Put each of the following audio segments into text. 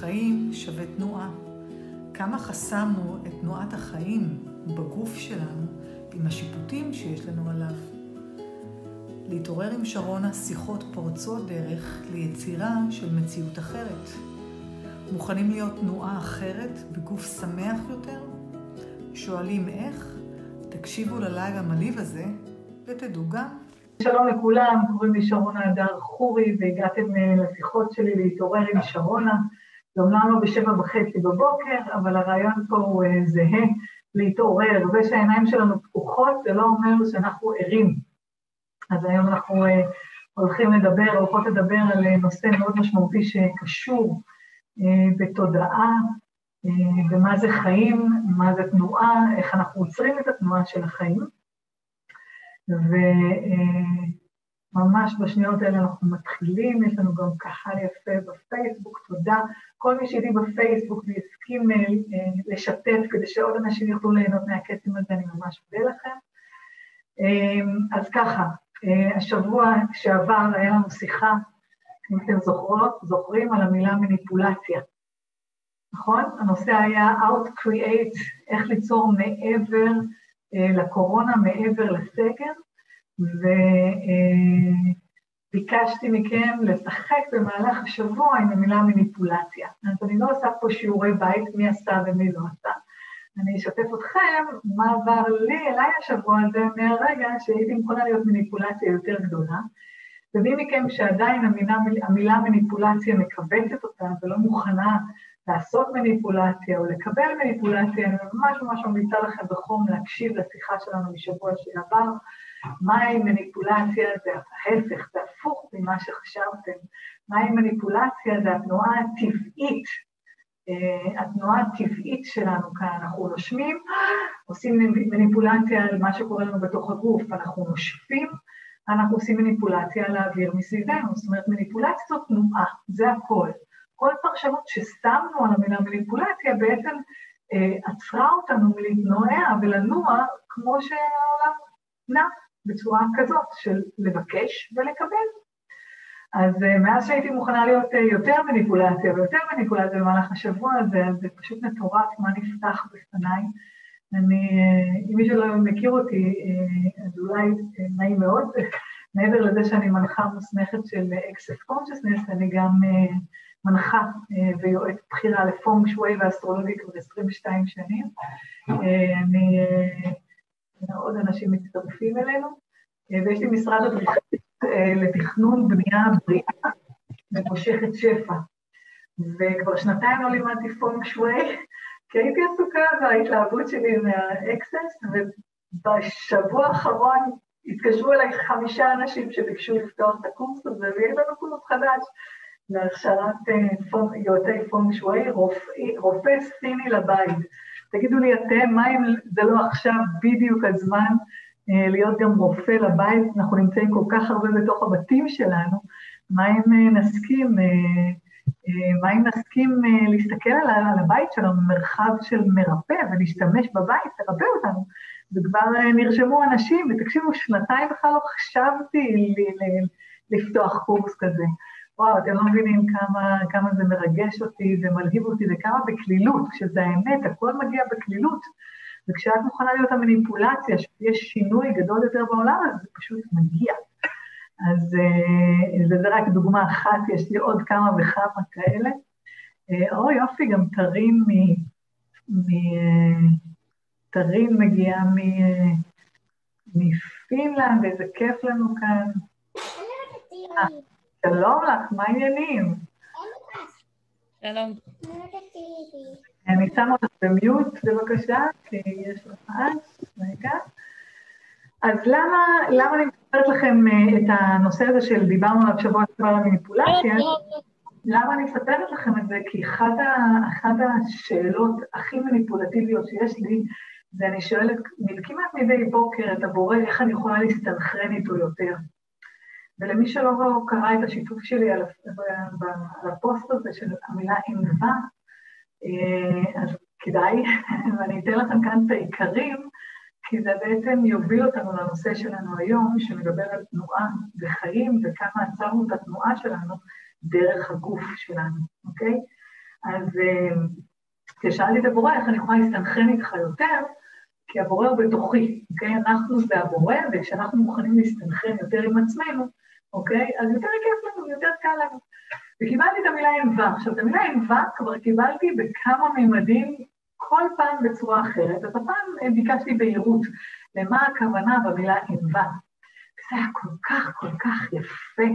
חיים שווה תנועה. כמה חסמנו את תנועת החיים בגוף שלנו עם השיפוטים שיש לנו עליו. להתעורר עם שרונה שיחות פורצות דרך ליצירה של מציאות אחרת. מוכנים להיות תנועה אחרת בגוף שמח יותר? שואלים איך? תקשיבו ללייב המלהיב הזה ותדעו גם. שלום לכולם, קוראים לי שרונה הדר חורי והגעתם אה, לשיחות שלי להתעורר עם שרונה. זה אומנם לא בשבע וחצי בבוקר, אבל הרעיון פה הוא אה, זהה, להתעורר. זה שהעיניים שלנו פקוחות זה לא אומר שאנחנו ערים. אז היום אנחנו אה, הולכים לדבר, הולכות לדבר על נושא מאוד משמעותי שקשור בתודעה, ומה זה חיים, מה זה תנועה, איך אנחנו עוצרים את התנועה של החיים. וממש בשניות האלה אנחנו מתחילים, יש לנו גם קהל יפה בפייסבוק, תודה. כל מי שהייתי בפייסבוק והסכים אה, לשתף כדי שעוד אנשים יוכלו ליהנות מהקסם הזה, אני ממש מודה לכם. אה, אז ככה, אה, השבוע שעבר היה לנו שיחה, אם אתם זוכרות, זוכרים על המילה מניפולציה. נכון? הנושא היה Out Create, איך ליצור מעבר אה, לקורונה מעבר לסגר, וביקשתי מכם לשחק במהלך השבוע עם המילה מניפולציה. אז אני לא עושה פה שיעורי בית, מי עשה ומי לא עשה. אני אשתף אתכם מה עבר לי, אליי השבוע הזה, מהרגע שהייתי מוכנה להיות מניפולציה יותר גדולה. ומי מכם שעדיין המילה, המילה מניפולציה מכווצת אותה ולא מוכנה לעשות מניפולציה או לקבל מניפולציה, אני ממש ממש ממליצה לכם בחום להקשיב לשיחה שלנו משבוע שעבר. מהי מניפולציה? זה ההפך, זה הפוך ממה שחשבתם. מהי מניפולציה? זה התנועה הטבעית. Uh, התנועה הטבעית שלנו כאן, אנחנו נושמים, עושים מניפולציה על מה שקורה לנו בתוך הגוף, אנחנו נושפים, אנחנו עושים מניפולציה על האוויר מסביבנו, זאת אומרת מניפולציה זאת תנועה, זה הכל. כל פרשנות ששמנו על המילה מניפולציה בעצם אה, עצרה אותנו מלהתנועע ולנוע כמו שהעולם נע בצורה כזאת של לבקש ולקבל. אז אה, מאז שהייתי מוכנה להיות אה, יותר מניפולציה ויותר מניפולציה במהלך השבוע הזה, זה פשוט מטורף מה נפתח בפניי. אני, אה, אם מישהו לא מכיר אותי, אה, אז אולי אה, נעים מאוד. מעבר לזה שאני מנחה מוסמכת של Access Consciousness, אני גם מנחה אה, ויועצת בחירה לפונג שווי ואסטרולוגי כבר 22 שנים. אה, אני, אה, עוד אנשים מצטרפים אלינו, ויש לי משרד אדריכלית לתכנון בנייה בריאה ומושכת שפע. וכבר שנתיים לא לימדתי פנג שואי, כי הייתי עסוקה בהתלהבות שלי מה Access, ובשבוע האחרון התקשרו אליי חמישה אנשים שביקשו לפתוח את הקורס הזה, ויש לנו קורס חדש. להכשרת אה, יועצי פנג שואי, רופא סיני לבית. תגידו לי אתם, מה אם זה לא עכשיו בדיוק הזמן אה, להיות גם רופא לבית? אנחנו נמצאים כל כך הרבה בתוך הבתים שלנו, מה אם אה, נסכים, מה אם נסכים להסתכל על הבית שלנו במרחב של מרפא ולהשתמש בבית, לרפא אותנו? וכבר נרשמו אנשים, ותקשיבו, שנתיים בכלל לא חשבתי לפתוח קורס כזה. וואו, אתם לא מבינים כמה, כמה זה מרגש אותי ומלהיב אותי וכמה בקלילות, כשזה האמת, הכל מגיע בקלילות. וכשאת מוכנה להיות המניפולציה, שיש שינוי גדול יותר בעולם, אז זה פשוט מגיע. אז אה, זה, רק דוגמה אחת, יש לי עוד כמה וכמה כאלה. אה, או יופי, גם טרין מ... מ טרין מגיעה מ... מפינלנד, איזה כיף לנו כאן. שלום לך, מה העניינים? שלום. אני שמה אותך במיוט, בבקשה, כי יש לך אז, רגע. אז למה, למה אני מספרת לכם אה, את הנושא הזה של דיברנו עליו שבוע שעבר על מניפולציה? למה אני מספרת לכם את זה? כי אחת, ה, אחת השאלות הכי מניפולטיביות שיש לי, זה אני שואלת כמעט מדי בוקר את הבורא, איך אני יכולה להסתנכרן איתו יותר. ולמי שלא קרא את השיתוף שלי על, על הפוסט הזה של המילה ענווה, אה, אז כדאי, ואני אתן לכם כאן את העיקרים, כי זה בעצם יוביל אותנו לנושא שלנו היום, שמדבר על תנועה וחיים, וכמה עצרנו את התנועה שלנו דרך הגוף שלנו, אוקיי? אז אה, כששאלתי את הבורא איך אני יכולה להסתנכרן איתך יותר, כי הבורא הוא בתוכי, אוקיי? אנחנו זה הבורא, וכשאנחנו מוכנים להסתנכרן יותר עם עצמנו, אוקיי? אז יותר כיף לנו, יותר קל לנו. וקיבלתי את המילה ענווה. עכשיו, את המילה ענווה כבר קיבלתי בכמה מימדים, כל פעם בצורה אחרת. אז הפעם ביקשתי בהירות למה הכוונה במילה ענווה. זה היה כל כך, כל כך יפה,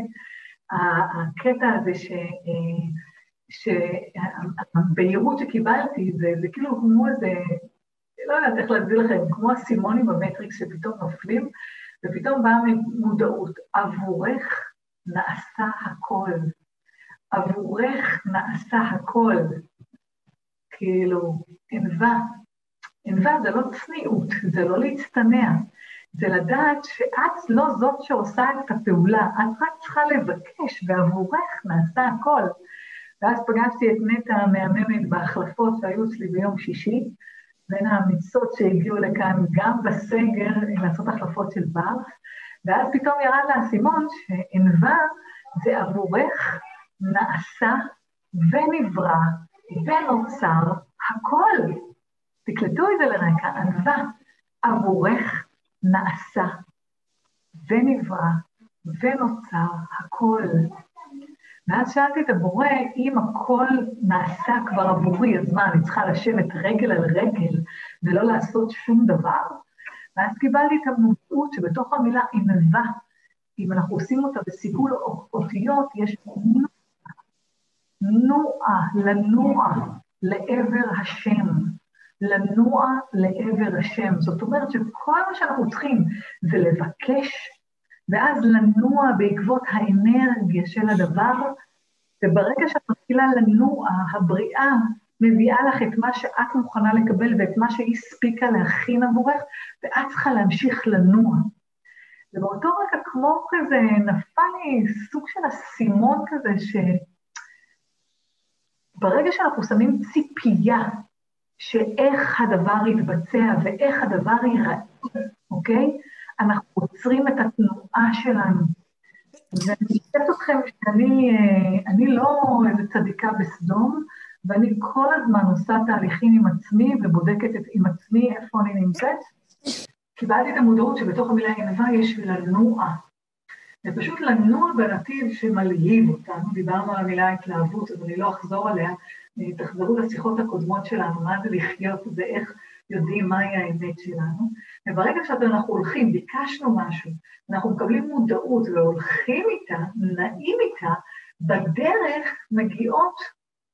הקטע הזה ש... שהבהירות שקיבלתי זה, זה כאילו כמו איזה, לא יודעת איך להסביר לכם, כמו אסימונים במטריקס שפתאום נופלים, ופתאום באה מודעות. עבורך נעשה הכל. עבורך נעשה הכל. כאילו, ענווה. ענווה זה לא צניעות, זה לא להצטנע, זה לדעת שאת לא זאת שעושה את הפעולה, את רק צריכה לבקש, ועבורך נעשה הכל. ואז פגשתי את נטע המהממת בהחלפות שהיו אצלי ביום שישי, בין האמיצות שהגיעו לכאן גם בסגר לעשות החלפות של בר, ואז פתאום ירד לה האסימון שענווה זה עבורך נעשה ונברא ונוצר הכל. תקלטו את זה לרקע, ענווה עבורך נעשה ונברא ונוצר הכל. ואז שאלתי את הבורא, אם הכל נעשה כבר עבורי, אז מה, אני צריכה לשבת רגל על רגל ולא לעשות שום דבר? ואז קיבלתי את המודעות שבתוך המילה ענווה, אם אנחנו עושים אותה בסיגול אותיות, יש נוע, לנוע לעבר השם, לנוע לעבר השם. זאת אומרת שכל מה שאנחנו צריכים זה לבקש ואז לנוע בעקבות האנרגיה של הדבר, וברגע שאת מתחילה לנוע, הבריאה מביאה לך את מה שאת מוכנה לקבל ואת מה שהיא הספיקה להכין עבורך, ואת צריכה להמשיך לנוע. ובאותו רגע כמו כזה, נפל לי סוג של אסימון כזה, שברגע שאנחנו שמים ציפייה שאיך הדבר יתבצע ואיך הדבר ייראה, אוקיי? אנחנו עוצרים את התנועה שלנו. ואני חושבת אתכם שאני אה, לא איזה צדיקה בסדום, ואני כל הזמן עושה תהליכים עם עצמי ובודקת את, עם עצמי איפה אני נמצאת. קיבלתי את המודעות שבתוך המילה ענווה יש לנוע. זה פשוט לנוע בנתיב שמלהיב אותנו, דיברנו על המילה התלהבות, אז אני לא אחזור עליה, תחזרו לשיחות הקודמות שלנו, מה זה לחיות, זה איך יודעים מהי האמת שלנו, וברגע שאנחנו הולכים, ביקשנו משהו, אנחנו מקבלים מודעות והולכים איתה, נעים איתה, בדרך מגיעות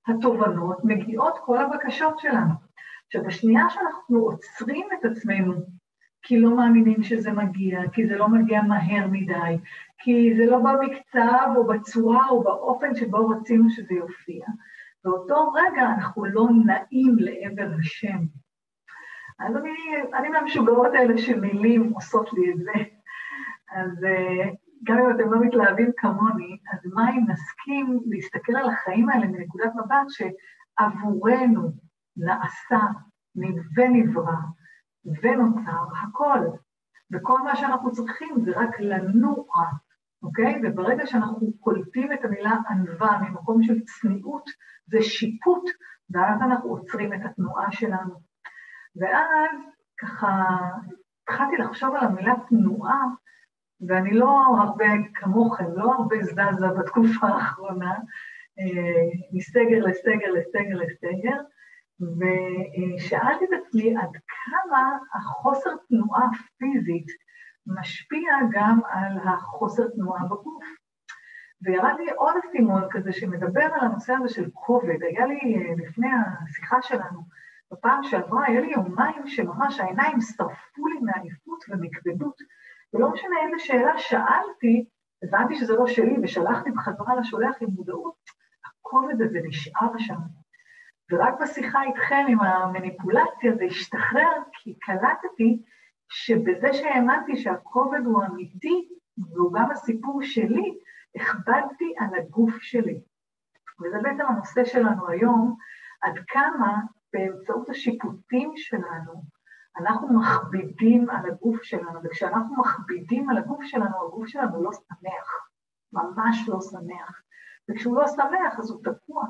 התובנות, מגיעות כל הבקשות שלנו. עכשיו, בשנייה שאנחנו עוצרים את עצמנו, כי לא מאמינים שזה מגיע, כי זה לא מגיע מהר מדי, כי זה לא במקצב או בצורה או באופן שבו רצינו שזה יופיע, באותו רגע אנחנו לא נעים לעבר השם. אז אני, אני מהמשוגעות האלה שמילים עושות לי את זה. אז אה, גם אם אתם לא מתלהבים כמוני, אז מה אם נסכים להסתכל על החיים האלה מנקודת מבט שעבורנו נעשה ונברא ונוצר הכל. וכל מה שאנחנו צריכים זה רק לנוע, אוקיי? וברגע שאנחנו קולטים את המילה ענווה ממקום של צניעות, זה שיפוט, ואז אנחנו עוצרים את התנועה שלנו. ואז ככה התחלתי לחשוב על המילה תנועה, ואני לא הרבה כמוכם, לא הרבה זזה בתקופה האחרונה, אה, מסגר לסגר לסגר לסגר, ושאלתי את עצמי עד כמה החוסר תנועה פיזית משפיע גם על החוסר תנועה בגוף. וירד לי עוד אסימון כזה שמדבר על הנושא הזה של כובד. היה לי, אה, לפני השיחה שלנו, בפעם שעברה היה לי יומיים שממש העיניים שרפו לי מעייפות ומכבדות, ולא משנה איזה שאלה שאלתי, הבנתי שזה לא שלי, ושלחתי בחזרה לשולח עם מודעות, הכובד הזה נשאר שם. ורק בשיחה איתכם עם המניפולציה זה השתחרר, כי קלטתי שבזה שהאמנתי שהכובד הוא אמיתי, והוא גם הסיפור שלי, הכבדתי על הגוף שלי. וזה בעצם הנושא שלנו היום, עד כמה באמצעות השיפוטים שלנו, אנחנו מכבידים על הגוף שלנו, וכשאנחנו מכבידים על הגוף שלנו, הגוף שלנו לא שמח, ממש לא שמח. וכשהוא לא שמח אז הוא תקוע.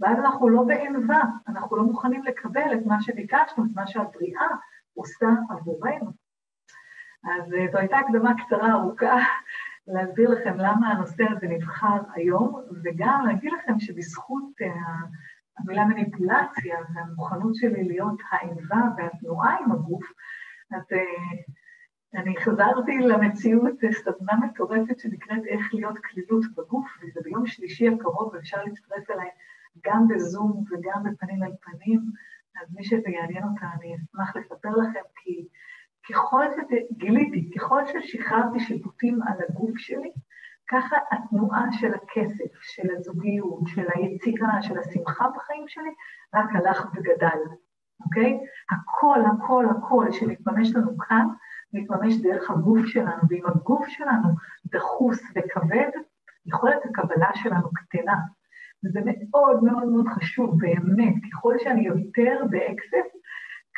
ואז אנחנו לא בענווה, אנחנו לא מוכנים לקבל את מה שביקשנו, את מה שהבריאה עושה עבורנו. אז אה, זו הייתה הקדמה קצרה, ארוכה, להסביר לכם למה הנושא הזה נבחר היום, וגם להגיד לכם שבזכות אה, המילה מניפולציה והמוכנות שלי להיות הענווה והתנועה עם הגוף, אז אה, אני חזרתי למציאות סדנה מטורפת שנקראת איך להיות כלילות בגוף, וזה ביום שלישי הקרוב, ואפשר להצטרף אליי גם בזום וגם בפנים אל פנים, אז מי שזה יעניין אותה, אני אשמח לספר לכם, כי ככל שגיליתי, ככל ששחררתי שיפוטים על הגוף שלי, ככה התנועה של הכסף, של הזוגיות, של היצירה, של השמחה בחיים שלי, רק הלך וגדל, אוקיי? הכל, הכל, הכל שמתממש לנו כאן, מתממש דרך הגוף שלנו, ואם הגוף שלנו דחוס וכבד, יכולת הקבלה שלנו קטנה. וזה מאוד מאוד מאוד חשוב, באמת, ככל שאני יותר באקסס,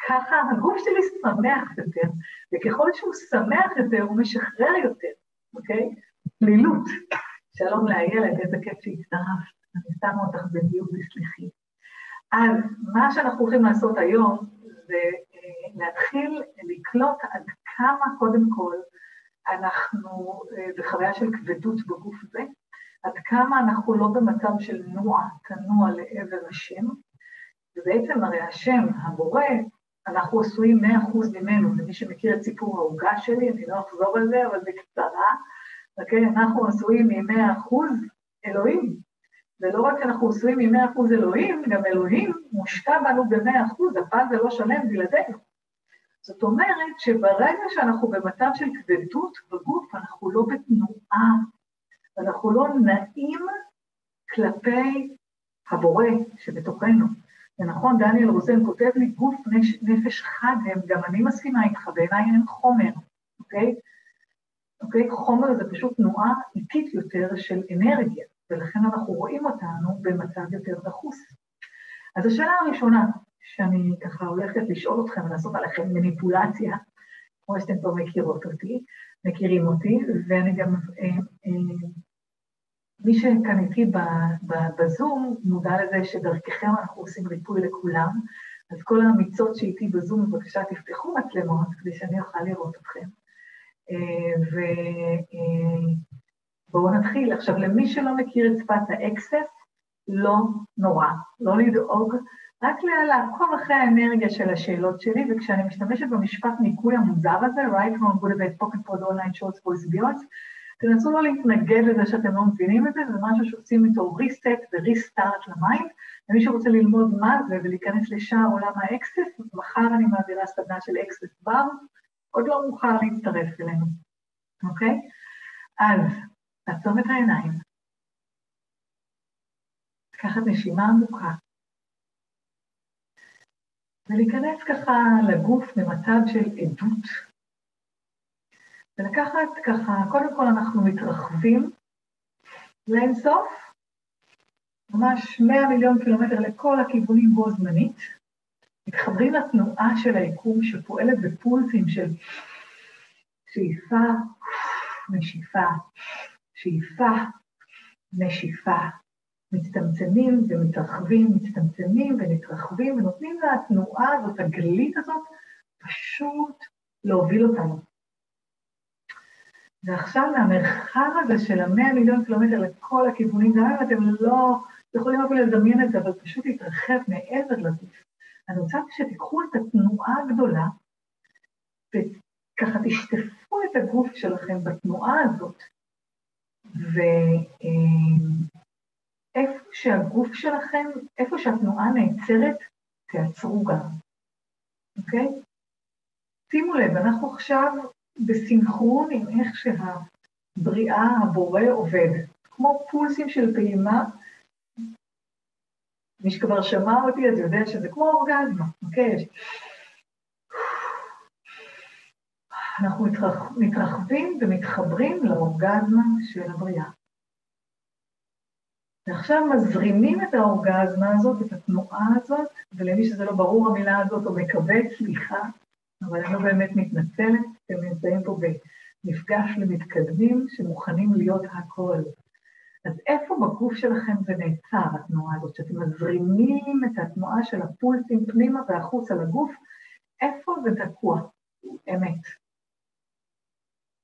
ככה הגוף שלי שמח יותר, וככל שהוא שמח יותר, הוא משחרר יותר, אוקיי? פלילות. שלום לאיילת, איזה כיף שהצטרפת. אני שמה אותך בדיוק בסליחי. אז מה שאנחנו הולכים לעשות היום זה אה, להתחיל לקלוט עד כמה קודם כל אנחנו אה, בחוויה של כבדות בגוף הזה, עד כמה אנחנו לא במצב של נוע, תנוע לעבר השם, ובעצם הרי השם, הבורא, אנחנו עשויים 100% ממנו, ומי שמכיר את סיפור העוגה שלי, אני לא אחזור על זה, אבל בקצרה, אוקיי? אנחנו עשויים מ-100% אלוהים. ולא רק שאנחנו עשויים מ-100% אלוהים, גם אלוהים מושקע בנו ב-100%, הפאזל לא שלם בלעדינו. זאת אומרת שברגע שאנחנו במצב של כבדות בגוף, אנחנו לא בתנועה, אנחנו לא נעים כלפי הבורא שבתוכנו. ונכון, דניאל רוזן כותב לי, גוף נפש חד הם, גם אני מסכימה איתך, בעיניי אין חומר, אוקיי? אוקיי? חומר זה פשוט תנועה איטית יותר של אנרגיה, ולכן אנחנו רואים אותנו במצב יותר דחוס. אז השאלה הראשונה שאני ככה הולכת לשאול אתכם ולעשות עליכם מניפולציה, כמו שאתם כבר מכירות אותי, מכירים אותי, ואני גם אה, אה, מי שכאן איתי בזום מודע לזה שדרככם אנחנו עושים ריפוי לכולם, אז כל האמיצות שאיתי בזום, בבקשה תפתחו מצלמות כדי שאני אוכל לראות אתכם. אה, ובואו אה, נתחיל. עכשיו, למי שלא מכיר את שפת האקסס, לא נורא, לא לדאוג, רק לעקוב אחרי האנרגיה של השאלות שלי, וכשאני משתמשת במשפט ניקוי המוזר הזה, right from good about pocket pod online shorts voice videos, תנסו לא להתנגד לזה שאתם לא מבינים את זה, זה משהו שעושים איתו reset ו restart ל mind, ומי שרוצה ללמוד מה זה ולהיכנס לשער עולם ה Access, מחר אני מעבירה סדנה של Access Bars, עוד לא מאוחר להצטרף אלינו, אוקיי? אז, לעצום את העיניים, לקחת נשימה עמוקה, ולהיכנס ככה לגוף במצב של עדות. ולקחת ככה, קודם כל אנחנו מתרחבים לאינסוף, ממש 100 מיליון קילומטר לכל הכיוונים בו זמנית, מתחברים לתנועה של היקום שפועלת בפולסים של שאיפה, נשיפה, שאיפה, נשיפה. מצטמצמים ומתרחבים, מצטמצמים ומתרחבים, ונותנים לתנועה הזאת, הגלית הזאת, פשוט להוביל אותנו. ועכשיו מהמרחב הזה של המאה מיליון קילומטר לכל הכיוונים, גם אם אתם לא יכולים אפילו לדמיין את זה, אבל פשוט להתרחב מעבר לגוף. אני רוצה שתיקחו את התנועה הגדולה, וככה תשטפו את הגוף שלכם בתנועה הזאת, ואיפה שהגוף שלכם, איפה שהתנועה נעצרת, תעצרו גם, אוקיי? שימו לב, אנחנו עכשיו בסינכרון עם איך שהבריאה, הבורא עובד. כמו פולסים של פעימה, מי שכבר שמע אותי אז יודע שזה כמו אורגזמה, אוקיי? אנחנו מתרח... מתרחבים ומתחברים לאורגזמה של הבריאה. ועכשיו מזרימים את האורגזמה הזאת, את התנועה הזאת, ולמי שזה לא ברור המילה הזאת, או מקווה, סליחה, אבל אני לא באמת מתנצלת, אתם נמצאים פה במפגש למתקדמים שמוכנים להיות הכל. אז איפה בגוף שלכם זה נעצר, התנועה הזאת, שאתם מזרימים את התנועה של הפולסים פנימה והחוצה לגוף, איפה זה תקוע? אמת.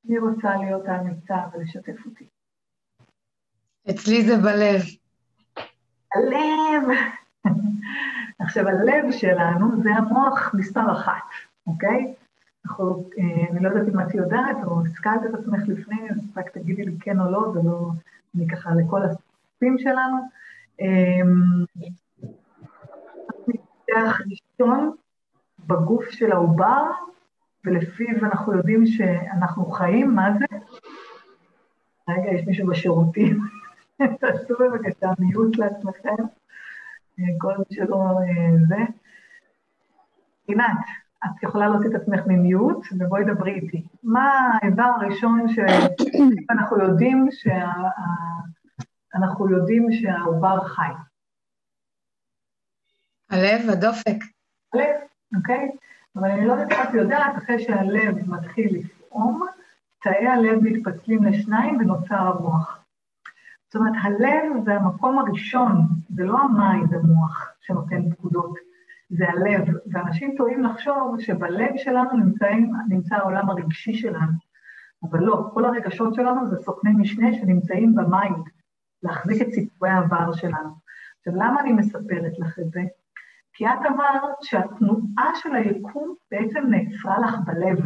אני רוצה להיות האמיצה ולשתף אותי. אצלי זה בלב. הלב. עכשיו, הלב שלנו זה המוח מספר אחת, אוקיי? אנחנו, אה, אני לא יודעת אם את יודעת או השכלת את עצמך לפני, אז רק תגידי לי כן או לא, זה לא, אני ככה לכל הספים שלנו. אמ, ראשון בגוף של העובר, ולפיו אנחנו יודעים שאנחנו חיים, מה זה? רגע, יש מישהו בשירותים. תעשו בבקשה מיעוט לעצמכם, אה, כל מי שלא אה, זה. עינת, את יכולה להוציא את עצמך ממיוט, ובואי דברי איתי. מה האיבר הראשון שאנחנו יודעים שה... אנחנו יודעים שהעובר חי? הלב, הדופק. הלב, אוקיי? אבל אני לא יודעת אם את יודעת, אחרי שהלב מתחיל לפעום, תאי הלב מתפצלים לשניים ונוצר המוח. זאת אומרת, הלב זה המקום הראשון, זה לא המים במוח שנותן פקודות. זה הלב, ואנשים טועים לחשוב שבלב שלנו נמצאים, נמצא העולם הרגשי שלנו, אבל לא, כל הרגשות שלנו זה סוכני משנה שנמצאים ב mind, להחזיק את סיפורי העבר שלנו. עכשיו, למה אני מספרת לך את זה? כי את אמרת שהתנועה של היקום בעצם נעצרה לך בלב.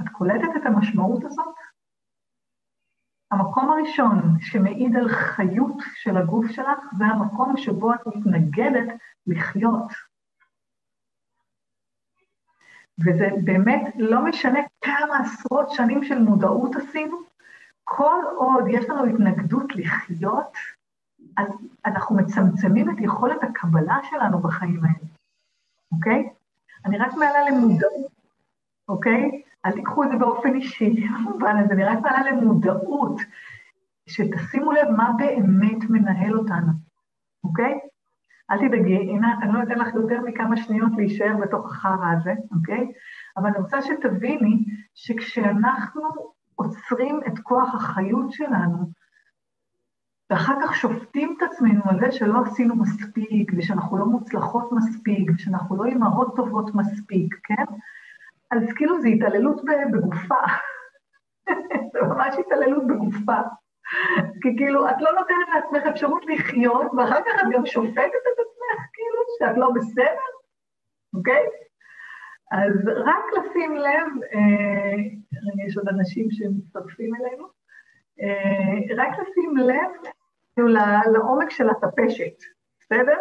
את קולטת את המשמעות הזאת? המקום הראשון שמעיד על חיות של הגוף שלך זה המקום שבו את מתנגדת לחיות. וזה באמת לא משנה כמה עשרות שנים של מודעות עשינו, כל עוד יש לנו התנגדות לחיות, אז אנחנו מצמצמים את יכולת הקבלה שלנו בחיים האלה, אוקיי? אני רק מעלה למודעות, אוקיי? אל תיקחו את זה באופן אישי, במובן הזה, אני רק מעלה למודעות, שתשימו לב מה באמת מנהל אותנו, אוקיי? אל תדאגי, עינת, אני לא אתן לך יותר מכמה שניות להישאר בתוך החרא הזה, אוקיי? אבל אני רוצה שתביני שכשאנחנו עוצרים את כוח החיות שלנו, ואחר כך שופטים את עצמנו על זה שלא עשינו מספיק, ושאנחנו לא מוצלחות מספיק, ושאנחנו לא אימהות טובות מספיק, כן? אז כאילו זה התעללות בגופה. זה ממש התעללות בגופה. כי כאילו, את לא נותנת לעצמך אפשרות לחיות, ואחר כך את גם שופטת את עצמך, כאילו, שאת לא בסדר, אוקיי? אז רק לשים לב, אה, יש עוד אנשים שמצטרפים אלינו, אה, רק לשים לב כאילו, לעומק של הטפשת, בסדר?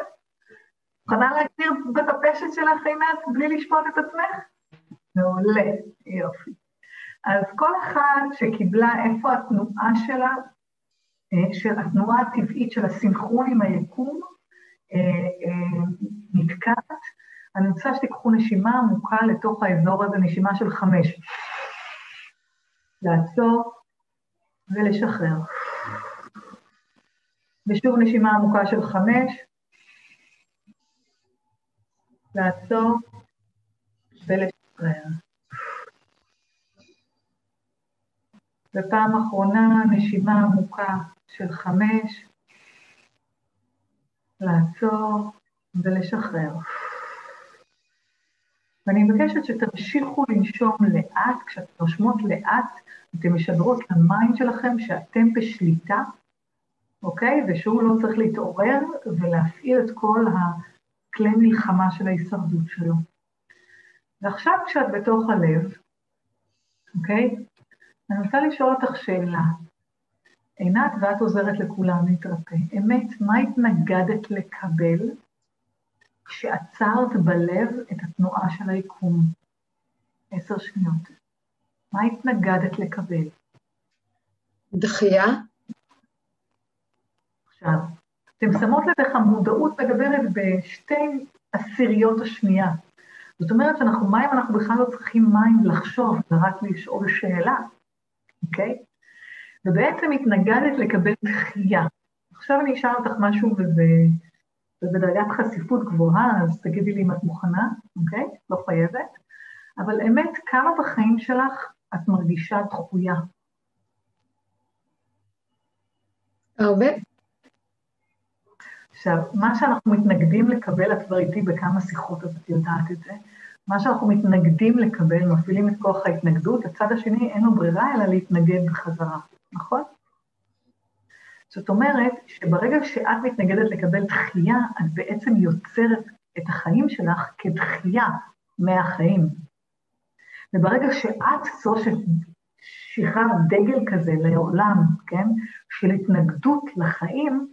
מוכנה להגדיר בטפשת שלך, עינת, בלי לשפוט את עצמך? מעולה, יופי. אז כל אחת שקיבלה איפה התנועה שלה, של התנועה הטבעית של הסינכרון עם היקום, אה, אה, נתקעת. אני רוצה שתיקחו נשימה עמוקה לתוך האזור הזה, נשימה של חמש. לעצור ולשחרר. ושוב נשימה עמוקה של חמש. לעצור ולשחרר. ופעם אחרונה, נשימה עמוקה של חמש, לעצור ולשחרר. ואני מבקשת שתמשיכו לנשום לאט, כשאתן נושמות לאט, אתן משדרות ל mind שלכם שאתם בשליטה, אוקיי? ושהוא לא צריך להתעורר ולהפעיל את כל הכלי מלחמה של ההישרדות שלו. ועכשיו כשאת בתוך הלב, אוקיי? אני רוצה לשאול אותך שאלה. עינת, ואת עוזרת לכולם להתרפא. אמת, מה התנגדת לקבל כשעצרת בלב את התנועה של היקום? עשר שניות. מה התנגדת לקבל? דחייה. עכשיו, אתם שמות איך המודעות מדברת בשתי עשיריות השנייה. זאת אומרת שאנחנו מים, אנחנו בכלל לא צריכים מים לחשוב, זה רק לשאול שאלה, אוקיי? ובעצם התנגדת לקבל דחייה. עכשיו אני אשאל אותך משהו וזה, בדרגת חשיפות גבוהה, אז תגידי לי אם את מוכנה, אוקיי? לא חייבת. אבל אמת, כמה בחיים שלך את מרגישה דחויה? הרבה. עכשיו, מה שאנחנו מתנגדים לקבל, את כבר איתי בכמה שיחות, אז את יודעת את זה, מה שאנחנו מתנגדים לקבל, מפעילים את כוח ההתנגדות, הצד השני אין לו ברירה אלא להתנגד בחזרה, נכון? זאת אומרת שברגע שאת מתנגדת לקבל דחייה, את בעצם יוצרת את החיים שלך כדחייה מהחיים. וברגע שאת זו ששחרר דגל כזה לעולם, כן, של התנגדות לחיים,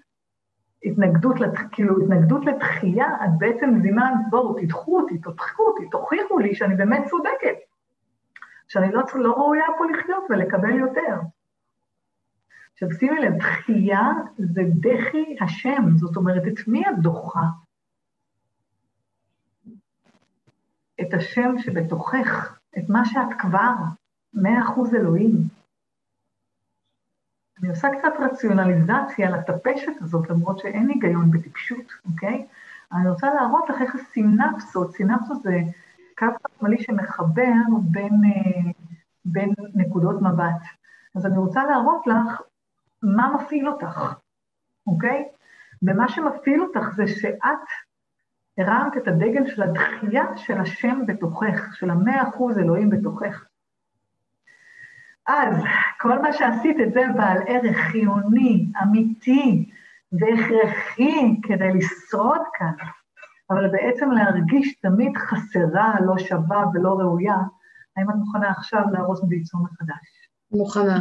התנגדות. כאילו התנגדות לתחייה, את בעצם זימן, בואו, תדחו אותי, תותחו אותי, תוכיחו לי שאני באמת צודקת, שאני לא, לא ראויה פה לחיות ולקבל יותר. עכשיו שימי לב, דחייה זה דחי השם, זאת אומרת, את מי את דוחה? את השם שבתוכך, את מה שאת כבר, מאה אחוז אלוהים. אני עושה קצת רציונליזציה לטפשת הזאת, למרות שאין היגיון בטיפשות, אוקיי? אני רוצה להראות לך איך הסינפסות, סינפסות זה קו חשמלי שמחבר בין, אה, בין נקודות מבט. אז אני רוצה להראות לך מה מפעיל אותך, אוקיי? ומה שמפעיל אותך זה שאת הרמת את הדגל של הדחייה של השם בתוכך, של המאה אחוז אלוהים בתוכך. אז כל מה שעשית את זה בעל ערך חיוני, אמיתי והכרחי כדי לשרוד כאן, אבל בעצם להרגיש תמיד חסרה, לא שווה ולא ראויה, האם את מוכנה עכשיו להרוס וליצור מחדש? מוכנה.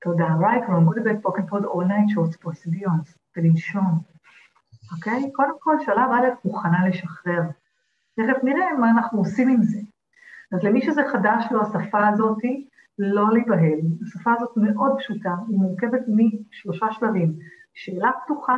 תודה. right, wrong, good bad, pocket pod, all night shorts, פה סביונס, ולנשום. אוקיי? קודם כל, שלב א' מוכנה לשחרר. תכף נראה מה אנחנו עושים עם זה. אז למי שזה חדש לו, השפה הזאתי, לא להיבהל. השפה הזאת מאוד פשוטה, היא מורכבת משלושה שלבים. שאלה פתוחה,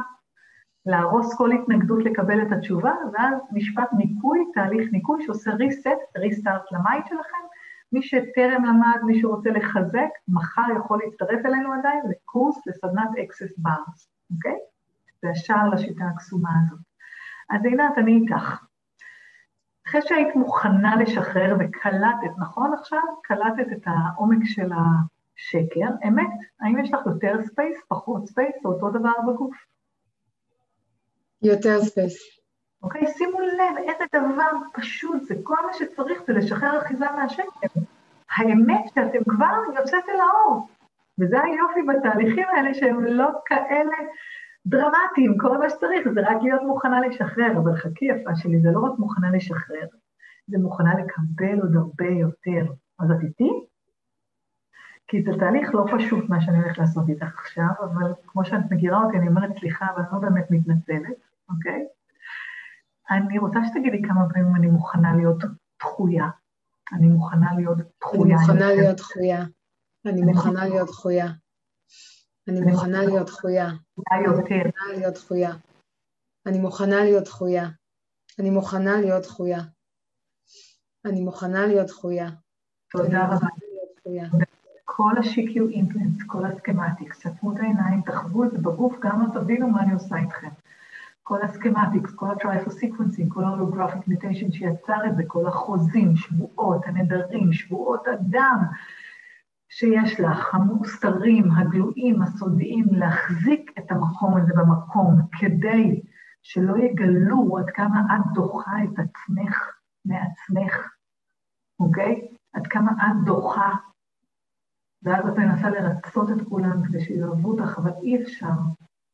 להרוס כל התנגדות לקבל את התשובה, ואז משפט ניקוי, תהליך ניקוי שעושה reset, restart למייט שלכם. מי שטרם למד, מי שרוצה לחזק, מחר יכול להצטרף אלינו עדיין לקורס לסדנת Access Bars, אוקיי? זה השער לשיטה הקסומה הזאת. אז עינת, אני איתך. אחרי שהיית מוכנה לשחרר וקלטת, נכון עכשיו? קלטת את העומק של השקר, אמת? האם יש לך יותר space, פחות space, או אותו דבר בגוף? יותר space. אוקיי? שימו לב איזה דבר פשוט, זה כל מה שצריך זה לשחרר אחיזה מהשקר. האמת שאתם כבר יוצאת אל האור, וזה היופי בתהליכים האלה שהם לא כאלה דרמטיים, כל מה שצריך זה רק להיות מוכנה לשחרר, אבל חכי יפה שלי, זה לא רק מוכנה לשחרר, זה מוכנה לקבל עוד הרבה יותר. אז את איתי? כי זה תהליך לא פשוט מה שאני הולכת לעשות איתך עכשיו, אבל כמו שאת מכירה אותי, אני אומרת סליחה, אבל אני לא באמת מתנצלת, אוקיי? אני רוצה שתגידי כמה פעמים אני מוכנה להיות דחויה. אני מוכנה להיות דחויה. אני מוכנה להיות דחויה. אני מוכנה להיות דחויה. אני מוכנה להיות דחויה. אני מוכנה להיות דחויה. אני מוכנה להיות דחויה. אני מוכנה להיות דחויה. אני מוכנה להיות דחויה. תודה רבה. כל ה-CQ אימפלנט, כל הסכמטיקס, שתמו את העיניים, תחוו את זה בגוף, גם לא תבינו מה אני עושה איתכם. כל הסכמטיקס, כל הטרייפל סיקוונסינג, כל ההולוגרפיק מיטיישן שיצר את זה, כל החוזים, שבועות, הנדרים, שבועות אדם, שיש לך, המוסתרים, הגלויים, הסודיים, להחזיק את המקום הזה במקום, כדי שלא יגלו עד כמה את דוחה את עצמך מעצמך, אוקיי? עד כמה את דוחה. ואז את מנסה לרצות את כולם כדי שיאהבו אותך, אבל אי אפשר,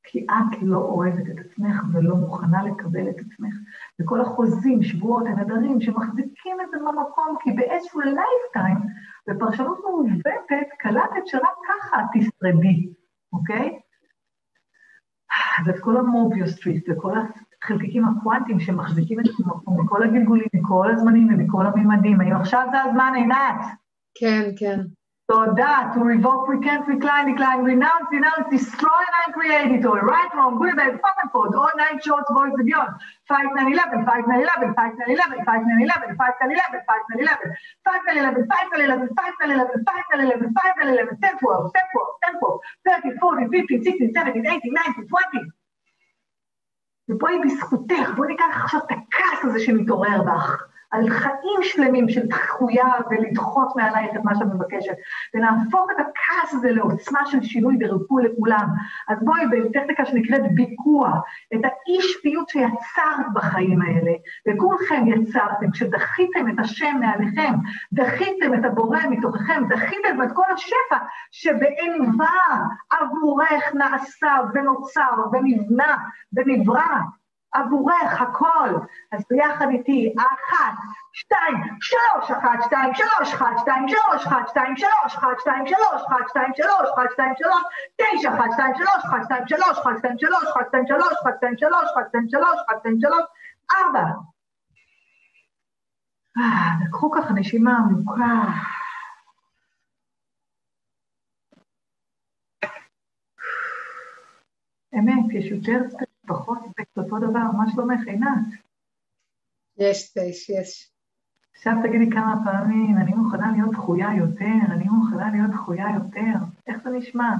כי את לא אוהבת את עצמך ולא מוכנה לקבל את עצמך. וכל החוזים, שבועות, הנדרים שמחזיקים את זה במקום, כי באיזשהו lifetime, בפרשנות מעוותת, קלטת שרק ככה את תשרדי, אוקיי? אז את כל ה Möbius twist וכל החלקיקים הקוונטיים שמחזיקים את המקום, מכל הגלגולים, מכל הזמנים ומכל הממדים. האם עכשיו זה הזמן, עינת? כן, כן. תודה, to revoke, recant, recline, decline, renounce, denounce, destroy and create it all, right, wrong, good, bad, fuck and forth, all nine shorts, boys and beyond, 5, 9, 11, 5, 9, 11, 5, 9, 11, 5, 9, 11, 5, 9, 11, 5, 9, 11, 5, 9, 11, 5, 9, 11, 5, 9, 11, 5, 9, 11, 5, 9, 11, 10, 12, 10, 12, 10, 12, 13, 14, 15, 16, 17, 18, 19, 20. ובואי בזכותך, בואי ניקח עכשיו את הכעס הזה שמתעורר בך. על חיים שלמים של דחויה ולדחות מעלייך את מה שאת מבקשת, ולהפוך את הכעס הזה לעוצמה של שינוי וריפוי לכולם. אז בואי, בטכניקה שנקראת ביקוע, את האי-שפיות שיצרת בחיים האלה, וכולכם יצרתם, כשדחיתם את השם מעליכם, דחיתם את הבורא מתוככם, דחיתם את כל השפע שבענווה עבורך נעשה ונוצר ונבנה ונברא. עבורך הכל. אז ביחד איתי, אחת, שתיים, שלוש, אחת, שתיים, שלוש, אחת, שתיים, שלוש, אחת, שתיים, שלוש, אחת, שתיים, שלוש, אחת, שתיים, שלוש, אחת, שתיים, שלוש, תשע, אחת, שתיים, שלוש, אחת, שתיים, שלוש, אחת, שתיים, שלוש, אחת, שתיים, שלוש, אחת, שתיים, שלוש, אחת, שתיים, שלוש, אחת, שתיים, שלוש, ארבע. לקחו ככה נשימה עמוקה. אמת, יש יותר פחות ספק, אותו דבר, מה שלומך, עינת? יש ספייס, יש. עכשיו תגידי כמה פעמים, אני מוכנה להיות דחויה יותר, אני מוכנה להיות דחויה יותר. איך זה נשמע?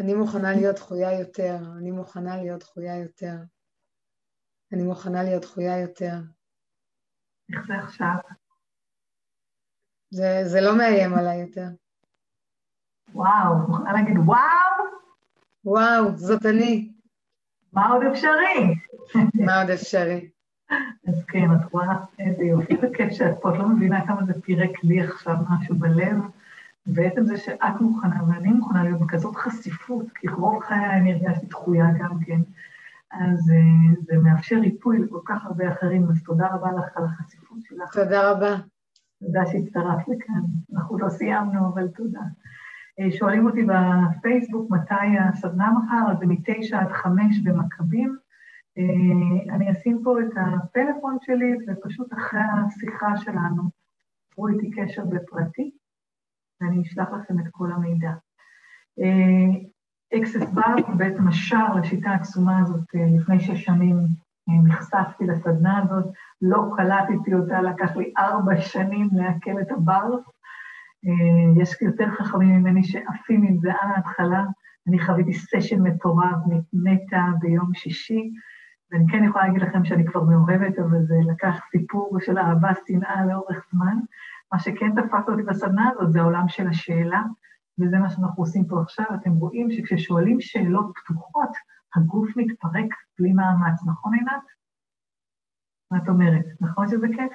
אני מוכנה להיות דחויה יותר, אני מוכנה להיות דחויה יותר. אני מוכנה להיות דחויה יותר. איך זה עכשיו? זה, זה לא מאיים עליי יותר. וואו, מוכנה להגיד וואו? וואו, זאת אני. מה עוד אפשרי? מה עוד אפשרי? אז כן, את רואה איזה יופי, איזה כיף שאת פה, את לא מבינה כמה זה פירק לי עכשיו משהו בלב. בעצם זה שאת מוכנה ואני מוכנה להיות בכזאת חשיפות, כי רוב חיי אני הרגשתי דחויה גם כן. אז uh, זה מאפשר ריפוי לכל כך הרבה אחרים, אז תודה רבה לך על החשיפות שלך. תודה רבה. תודה שהצטרפת לכאן. אנחנו לא סיימנו, אבל תודה. Uh, שואלים אותי בפייסבוק מתי הסדנה מחר, אז זה מתשע עד חמש במכבים. Uh, אני אשים פה את הפלאפון שלי, ופשוט אחרי השיחה שלנו, תראו איתי קשר בפרטי, ואני אשלח לכם את כל המידע. אקסס בר בעצם השער לשיטה העצומה הזאת לפני שש שנים נחשפתי לסדנה הזאת, לא קלטתי אותה, לקח לי ארבע שנים לעכל את הבר. יש יותר חכמים ממני שעפים עם זה על ההתחלה. אני חוויתי סשן מטורף מנטע ביום שישי, ואני כן יכולה להגיד לכם שאני כבר מאוהבת, אבל זה לקח סיפור של אהבה, שנאה לאורך זמן. מה שכן תפס אותי בסדנה הזאת זה העולם של השאלה, וזה מה שאנחנו עושים פה עכשיו. אתם רואים שכששואלים שאלות פתוחות, הגוף מתפרק בלי מאמץ, נכון עינת? מה את אומרת? נכון שזה כיף?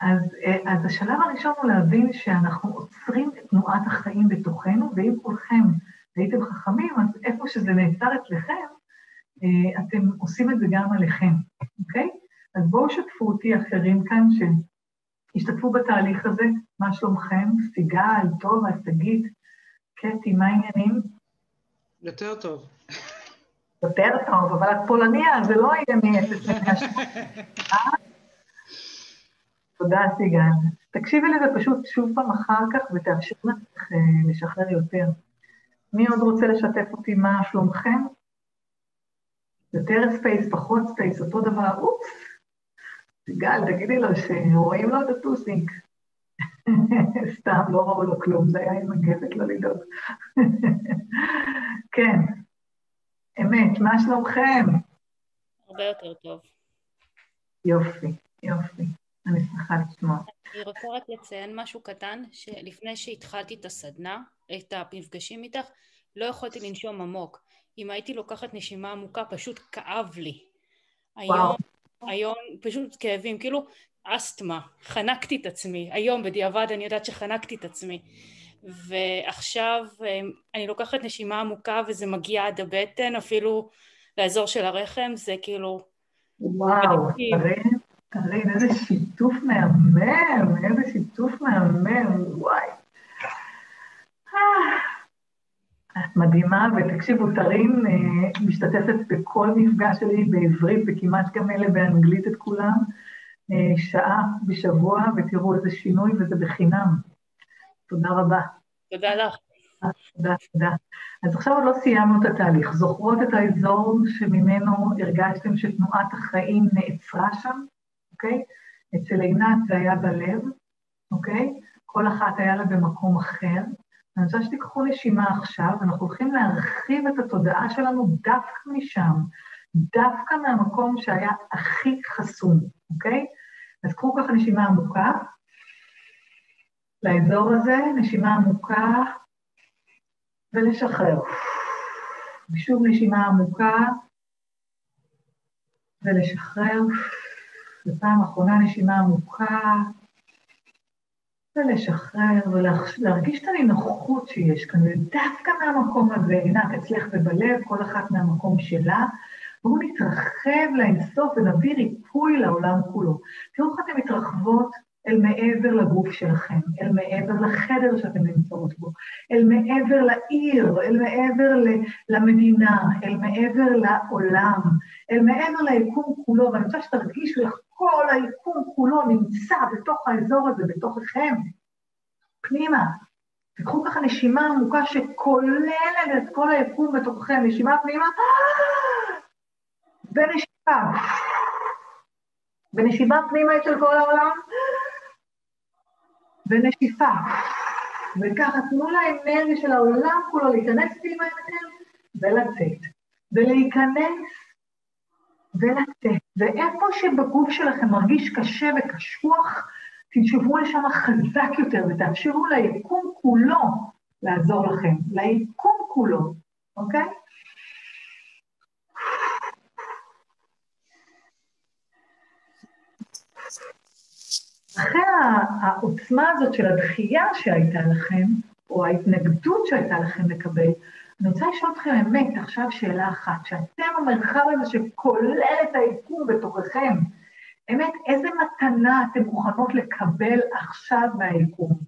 אז, אז השלב הראשון הוא להבין שאנחנו עוצרים את תנועת החיים בתוכנו, ואם כולכם הייתם חכמים, אז איפה שזה נעצר אצלכם, אתם עושים את זה גם עליכם, אוקיי? אז בואו שתפו אותי אחרים כאן שהשתתפו בתהליך הזה, מה שלומכם? סיגל, טוב, אז תגיד, קטי, מה העניינים? יותר טוב. יותר טוב, אבל את פולניה, זה לא יהיה מ-0 אה? תודה, סיגל. תקשיבי לזה פשוט שוב פעם אחר כך ותאפשר לך לשחרר יותר. מי עוד רוצה לשתף אותי מה שלומכם? יותר space, פחות space, אותו דבר, אופס. סיגל, תגידי לו שרואים לו את הטוסיק. סתם, לא ראו לו כלום, זה היה עם הגבת, לא לדאוג. כן, אמת, מה שלומכם? הרבה יותר טוב. יופי, יופי. אני שמחה לשמוע. אני רוצה רק לציין משהו קטן, שלפני שהתחלתי את הסדנה, את המפגשים איתך, לא יכולתי לנשום עמוק. אם הייתי לוקחת נשימה עמוקה, פשוט כאב לי. היום, היום פשוט כאבים, כאילו אסתמה, חנקתי את עצמי. היום בדיעבד אני יודעת שחנקתי את עצמי. ועכשיו אני לוקחת נשימה עמוקה וזה מגיע עד הבטן, אפילו לאזור של הרחם, זה כאילו... וואו, קרין, קרין, איזה שיתוף מהמם, איזה שיתוף מהמם, וואי. את מדהימה, ותקשיבו, תרין משתתפת בכל מפגש שלי בעברית, וכמעט גם אלה באנגלית את כולם, שעה בשבוע, ותראו איזה שינוי, וזה בחינם. תודה רבה. תודה לך. תודה, תודה. אז עכשיו עוד לא סיימנו את התהליך. זוכרות את האזור שממנו הרגשתם שתנועת החיים נעצרה שם, אוקיי? אצל עינת זה היה בלב, אוקיי? כל אחת היה לה במקום אחר. אני רוצה שתיקחו נשימה עכשיו, אנחנו הולכים להרחיב את התודעה שלנו דווקא משם, דווקא מהמקום שהיה הכי חסום, אוקיי? אז קחו ככה נשימה עמוקה. לאזור הזה, נשימה עמוקה, ולשחרר. ושוב נשימה עמוקה, ולשחרר. ופעם אחרונה נשימה עמוקה, ולשחרר, ולהרגיש את הנינוחות שיש כאן, ודווקא מהמקום הזה, עינת אצלך ובלב, כל אחת מהמקום שלה, בואו נתרחב לאינסוף ונביא ריפוי לעולם כולו. תראו איך אתן מתרחבות אל מעבר לגוף שלכם, אל מעבר לחדר שאתן נמצאות בו, אל מעבר לעיר, אל מעבר למדינה, אל מעבר לעולם, אל מעבר ליקום כולו, ואני רוצה שתרגישו איך כל היקום כולו נמצא בתוך האזור הזה, בתוככם, פנימה. תקחו ככה נשימה עמוקה שכוללת את כל היקום בתוככם, נשימה פנימה, ונשימה. ונשימה פנימה אצל כל העולם, ונשיפה. וככה תנו לאנרגיה של העולם כולו להיכנס פנימה אליכם ולצאת. ולהיכנס ולצאת. ואיפה שבגוף שלכם מרגיש קשה וקשוח, תנשבו לשם חזק יותר ותאפשרו ליקום כולו לעזור לכם, ליקום כולו, אוקיי? אחרי העוצמה הזאת של הדחייה שהייתה לכם, או ההתנגדות שהייתה לכם לקבל, אני רוצה לשאול אתכם אמת עכשיו שאלה אחת, שאתם המרחב הזה שכולל את היקום בתוככם, אמת, איזה מתנה אתם מוכנות לקבל עכשיו מהיקום?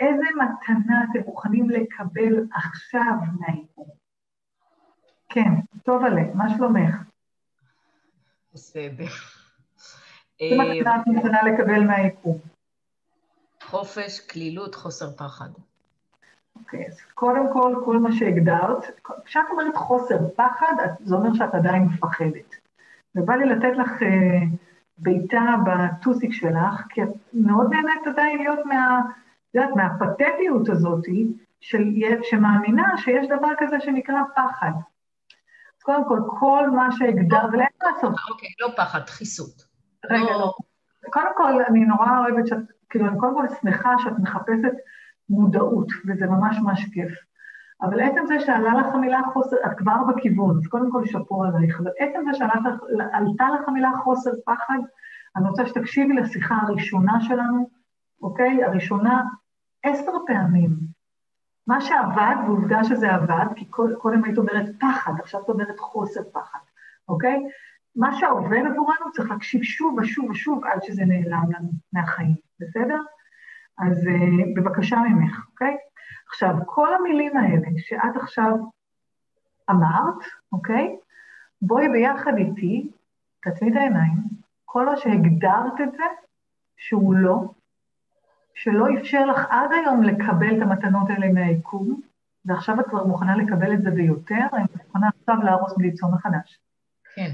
איזה מתנה אתם מוכנים לקבל עכשיו מהיקום? כן, טוב עליה, מה שלומך? בסדר. מתנה את מוכנה לקבל מהיקום? חופש, כלילות, חוסר פחד. אוקיי, אז קודם כל, כל מה שהגדרת, כשאת אומרת חוסר פחד, זה אומר שאת עדיין מפחדת. ובא לי לתת לך אה, בעיטה בטוסיק שלך, כי את מאוד נהנית עדיין להיות מה... את יודעת, מהפתטיות הזאת, של, שמאמינה שיש דבר כזה שנקרא פחד. אז קודם כל, כל מה שהגדרת, ולאן לעשות? אוקיי, לא פחד, דחיסות. רגע, לא. לא. קודם כל, אני נורא אוהבת שאת, כאילו, אני קודם כל שמחה שאת מחפשת מודעות, וזה ממש ממש כיף. אבל עצם זה שעלה לך המילה חוסר, את כבר בכיוון, אז קודם כל שאפו עלייך, אבל עצם זה שעלתה לך המילה חוסר פחד, אני רוצה שתקשיבי לשיחה הראשונה שלנו, אוקיי? הראשונה עשר פעמים. מה שעבד, ועובדה שזה עבד, כי קודם היית אומרת פחד, עכשיו את אומרת חוסר פחד, אוקיי? מה שעובד עבורנו צריך להקשיב שוב ושוב ושוב עד שזה נעלם לנו מהחיים, בסדר? אז uh, בבקשה ממך, אוקיי? עכשיו, כל המילים האלה שאת עכשיו אמרת, אוקיי? בואי ביחד איתי, תעצמי את העיניים, כל מה שהגדרת את זה, שהוא לא, שלא אפשר לך עד היום לקבל את המתנות האלה מהיקום, ועכשיו את כבר מוכנה לקבל את זה ביותר, אני מוכנה עכשיו להרוס וליצור מחדש. כן.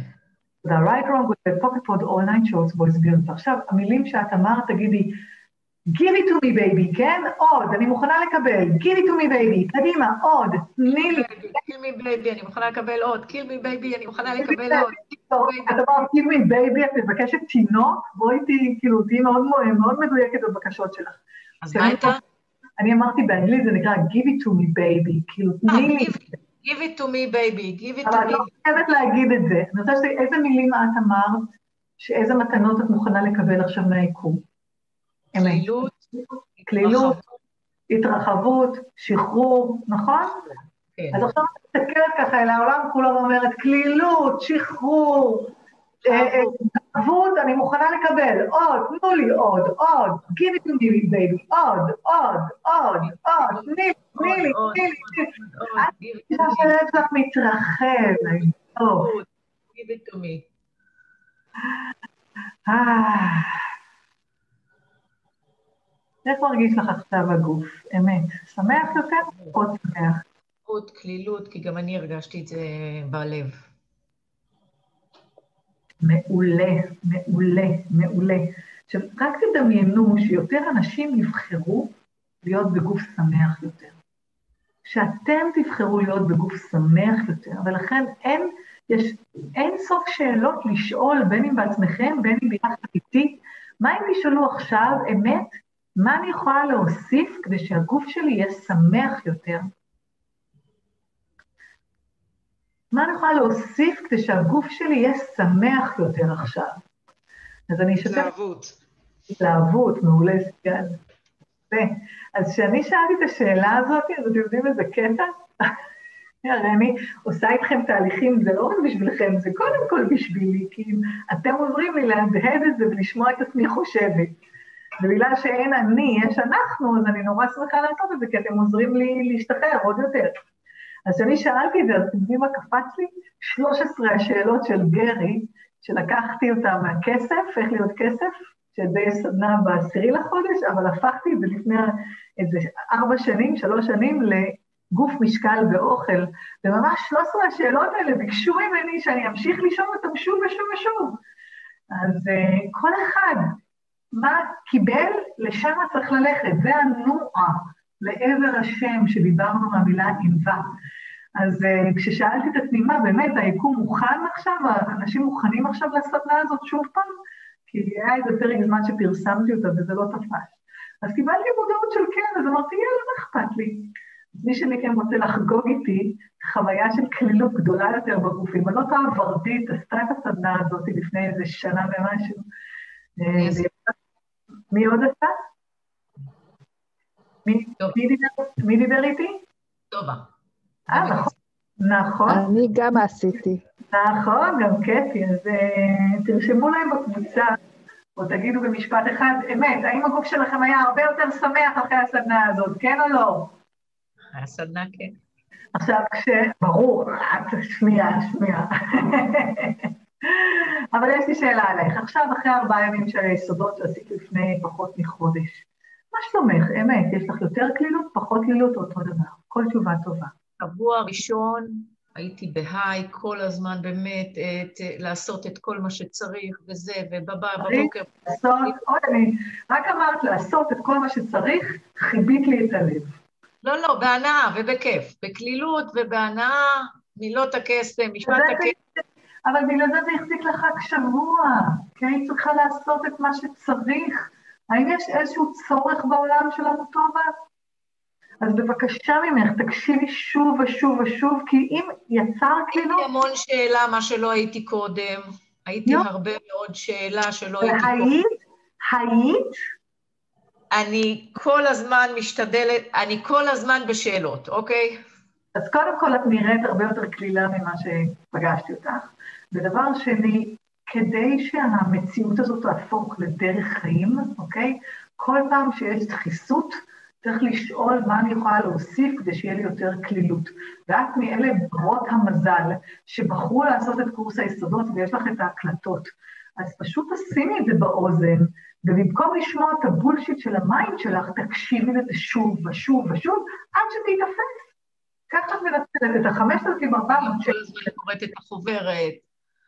The right wrong with the pocket pod all night shorts boys beautiful. עכשיו, המילים שאת אמרת, תגידי, Give it to me baby, כן? עוד, אני מוכנה לקבל. Give it to me baby, קדימה, עוד, תני לי. Kill me baby, אני מוכנה לקבל עוד. Kill me baby, אני מוכנה לקבל עוד. את אמרת Kill me baby, את מבקשת תינוק? בואי תהיי, כאילו, תהיי מאוד מדויקת בבקשות שלך. אז מה הייתה? אני אמרתי באנגלית, זה נקרא Give it to me baby, כאילו, תני לי. Give it to me baby, give it to me. אבל את לא חייבת להגיד את זה. אני רוצה שתגיד, איזה מילים את אמרת, שאיזה מתנות את מוכנה לקבל עכשיו מהיקום? כלילות, כלילות, התרחבות, שחרור, נכון? כן. אז עכשיו את מסתכלת ככה אל העולם כולו ואומרת, כלילות, שחרור, התרחבות, אני מוכנה לקבל, עוד, תנו לי עוד, עוד, give it to me baby, עוד, עוד, עוד, עוד, תני לי, תני לי, תני לי, את חושבת שלך מתרחב, טוב. give it to me. איך מרגיש לך עכשיו הגוף? אמת. שמח יותר או עוד שמח? עוד כלילות, כי גם אני הרגשתי את זה בלב. מעולה, מעולה, מעולה. עכשיו, רק תדמיינו שיותר אנשים יבחרו להיות בגוף שמח יותר. שאתם תבחרו להיות בגוף שמח יותר, ולכן אין יש אין סוף שאלות לשאול, בין אם בעצמכם, בין אם ביחד איתי. מה אם תשאלו עכשיו, אמת, מה אני יכולה להוסיף כדי שהגוף שלי יהיה שמח יותר? מה אני יכולה להוסיף כדי שהגוף שלי יהיה שמח יותר עכשיו? אז אני אשתף... התלהבות. התלהבות, מעולה, סגן. אז כשאני שאלתי את השאלה הזאת, אז אתם יודעים איזה קטע? הרי אני עושה איתכם תהליכים, זה לא רק בשבילכם, זה קודם כל בשבילי, כי אם אתם עוזרים לי להדהד את זה ולשמוע את עצמי חושבת. ובגלל שאין אני, יש אנחנו, אז אני נורא שמחה לעשות את זה, כי אתם עוזרים לי להשתחרר עוד יותר. אז כשאני שאלתי את זה, אתם יודעים מה קפץ לי? 13 השאלות של גרי, שלקחתי אותה מהכסף, איך להיות כסף, שדי סדנה בעשירי לחודש, אבל הפכתי את זה לפני איזה ארבע שנים, שלוש שנים, לגוף משקל ואוכל. וממש 13 השאלות האלה ביקשו ממני שאני אמשיך לשאול אותם שוב ושוב ושוב. אז uh, כל אחד, מה קיבל, לשם צריך ללכת. זה הנועה לעבר השם שדיברנו מהמילה ענווה. אז uh, כששאלתי את עצמי, מה באמת, היקום מוכן עכשיו? האנשים מוכנים עכשיו לסדנה הזאת שוב פעם? כי היה איזה פרק זמן שפרסמתי אותה וזה לא תפס. אז קיבלתי מודעות של כן, אז אמרתי, יאללה, מה אכפת לי? מי שמכם רוצה לחגוג איתי חוויה של כלילות גדולה יותר בגוף, אם אני לא טועה, ורדית עשתה את הסדנה הזאת לפני איזה שנה ומשהו. מי עוד עשה? מי דיבר איתי? טובה. אה, נכון. נכון. אני גם עשיתי. נכון, גם קטי, אז uh, תרשמו להם בקבוצה, או תגידו במשפט אחד, אמת, האם הגוף שלכם היה הרבה יותר שמח אחרי הסדנה הזאת, כן או לא? אחרי הסדנה, כן. עכשיו, כש... ברור, שנייה, שנייה. אבל יש לי שאלה עלייך. עכשיו, אחרי ארבעה ימים של היסודות שעשית לפני פחות מחודש, מה שלומך? אמת, יש לך יותר קלילות, פחות קלילות, אותו דבר. כל תשובה טובה. שבוע ראשון הייתי בהיי כל הזמן, באמת, את, לעשות את כל מה שצריך וזה, ובבוקר... לעשות, עוד אני רק אמרת לעשות את כל מה שצריך, חיבית לי את הלב. לא, לא, בהנאה ובכיף, בקלילות ובהנאה, מילות הקסם, משפט הקסם. אבל בגלל זה זה החזיק לך רק שבוע, כי היית צריכה לעשות את מה שצריך. האם יש איזשהו צורך בעולם שלנו טובה? אז בבקשה ממך, תקשיבי שוב ושוב ושוב, כי אם יצר כאילו... הייתי המון שאלה, מה שלא הייתי קודם. הייתי יופ. הרבה מאוד שאלה שלא הייתי קודם. והיית? היית? אני כל הזמן משתדלת, אני כל הזמן בשאלות, אוקיי? אז קודם כל את נראית הרבה יותר קלילה ממה שפגשתי אותך. ודבר שני, כדי שהמציאות הזאת תהפוך לדרך חיים, אוקיי? כל פעם שיש דחיסות, צריך לשאול מה אני יכולה להוסיף כדי שיהיה לי יותר קלילות. ואת מאלה ברות המזל שבחרו לעשות את קורס היסודות ויש לך את ההקלטות. אז פשוט תשימי את זה באוזן, ובמקום לשמוע את ה bullshit של ה mind שלך, תקשיבי לזה שוב ושוב ושוב, עד שתיתפס. ככה את מנצלת את החמשת אלפים ארבע מאות שקל. כל הזמן קוראת את החוברת.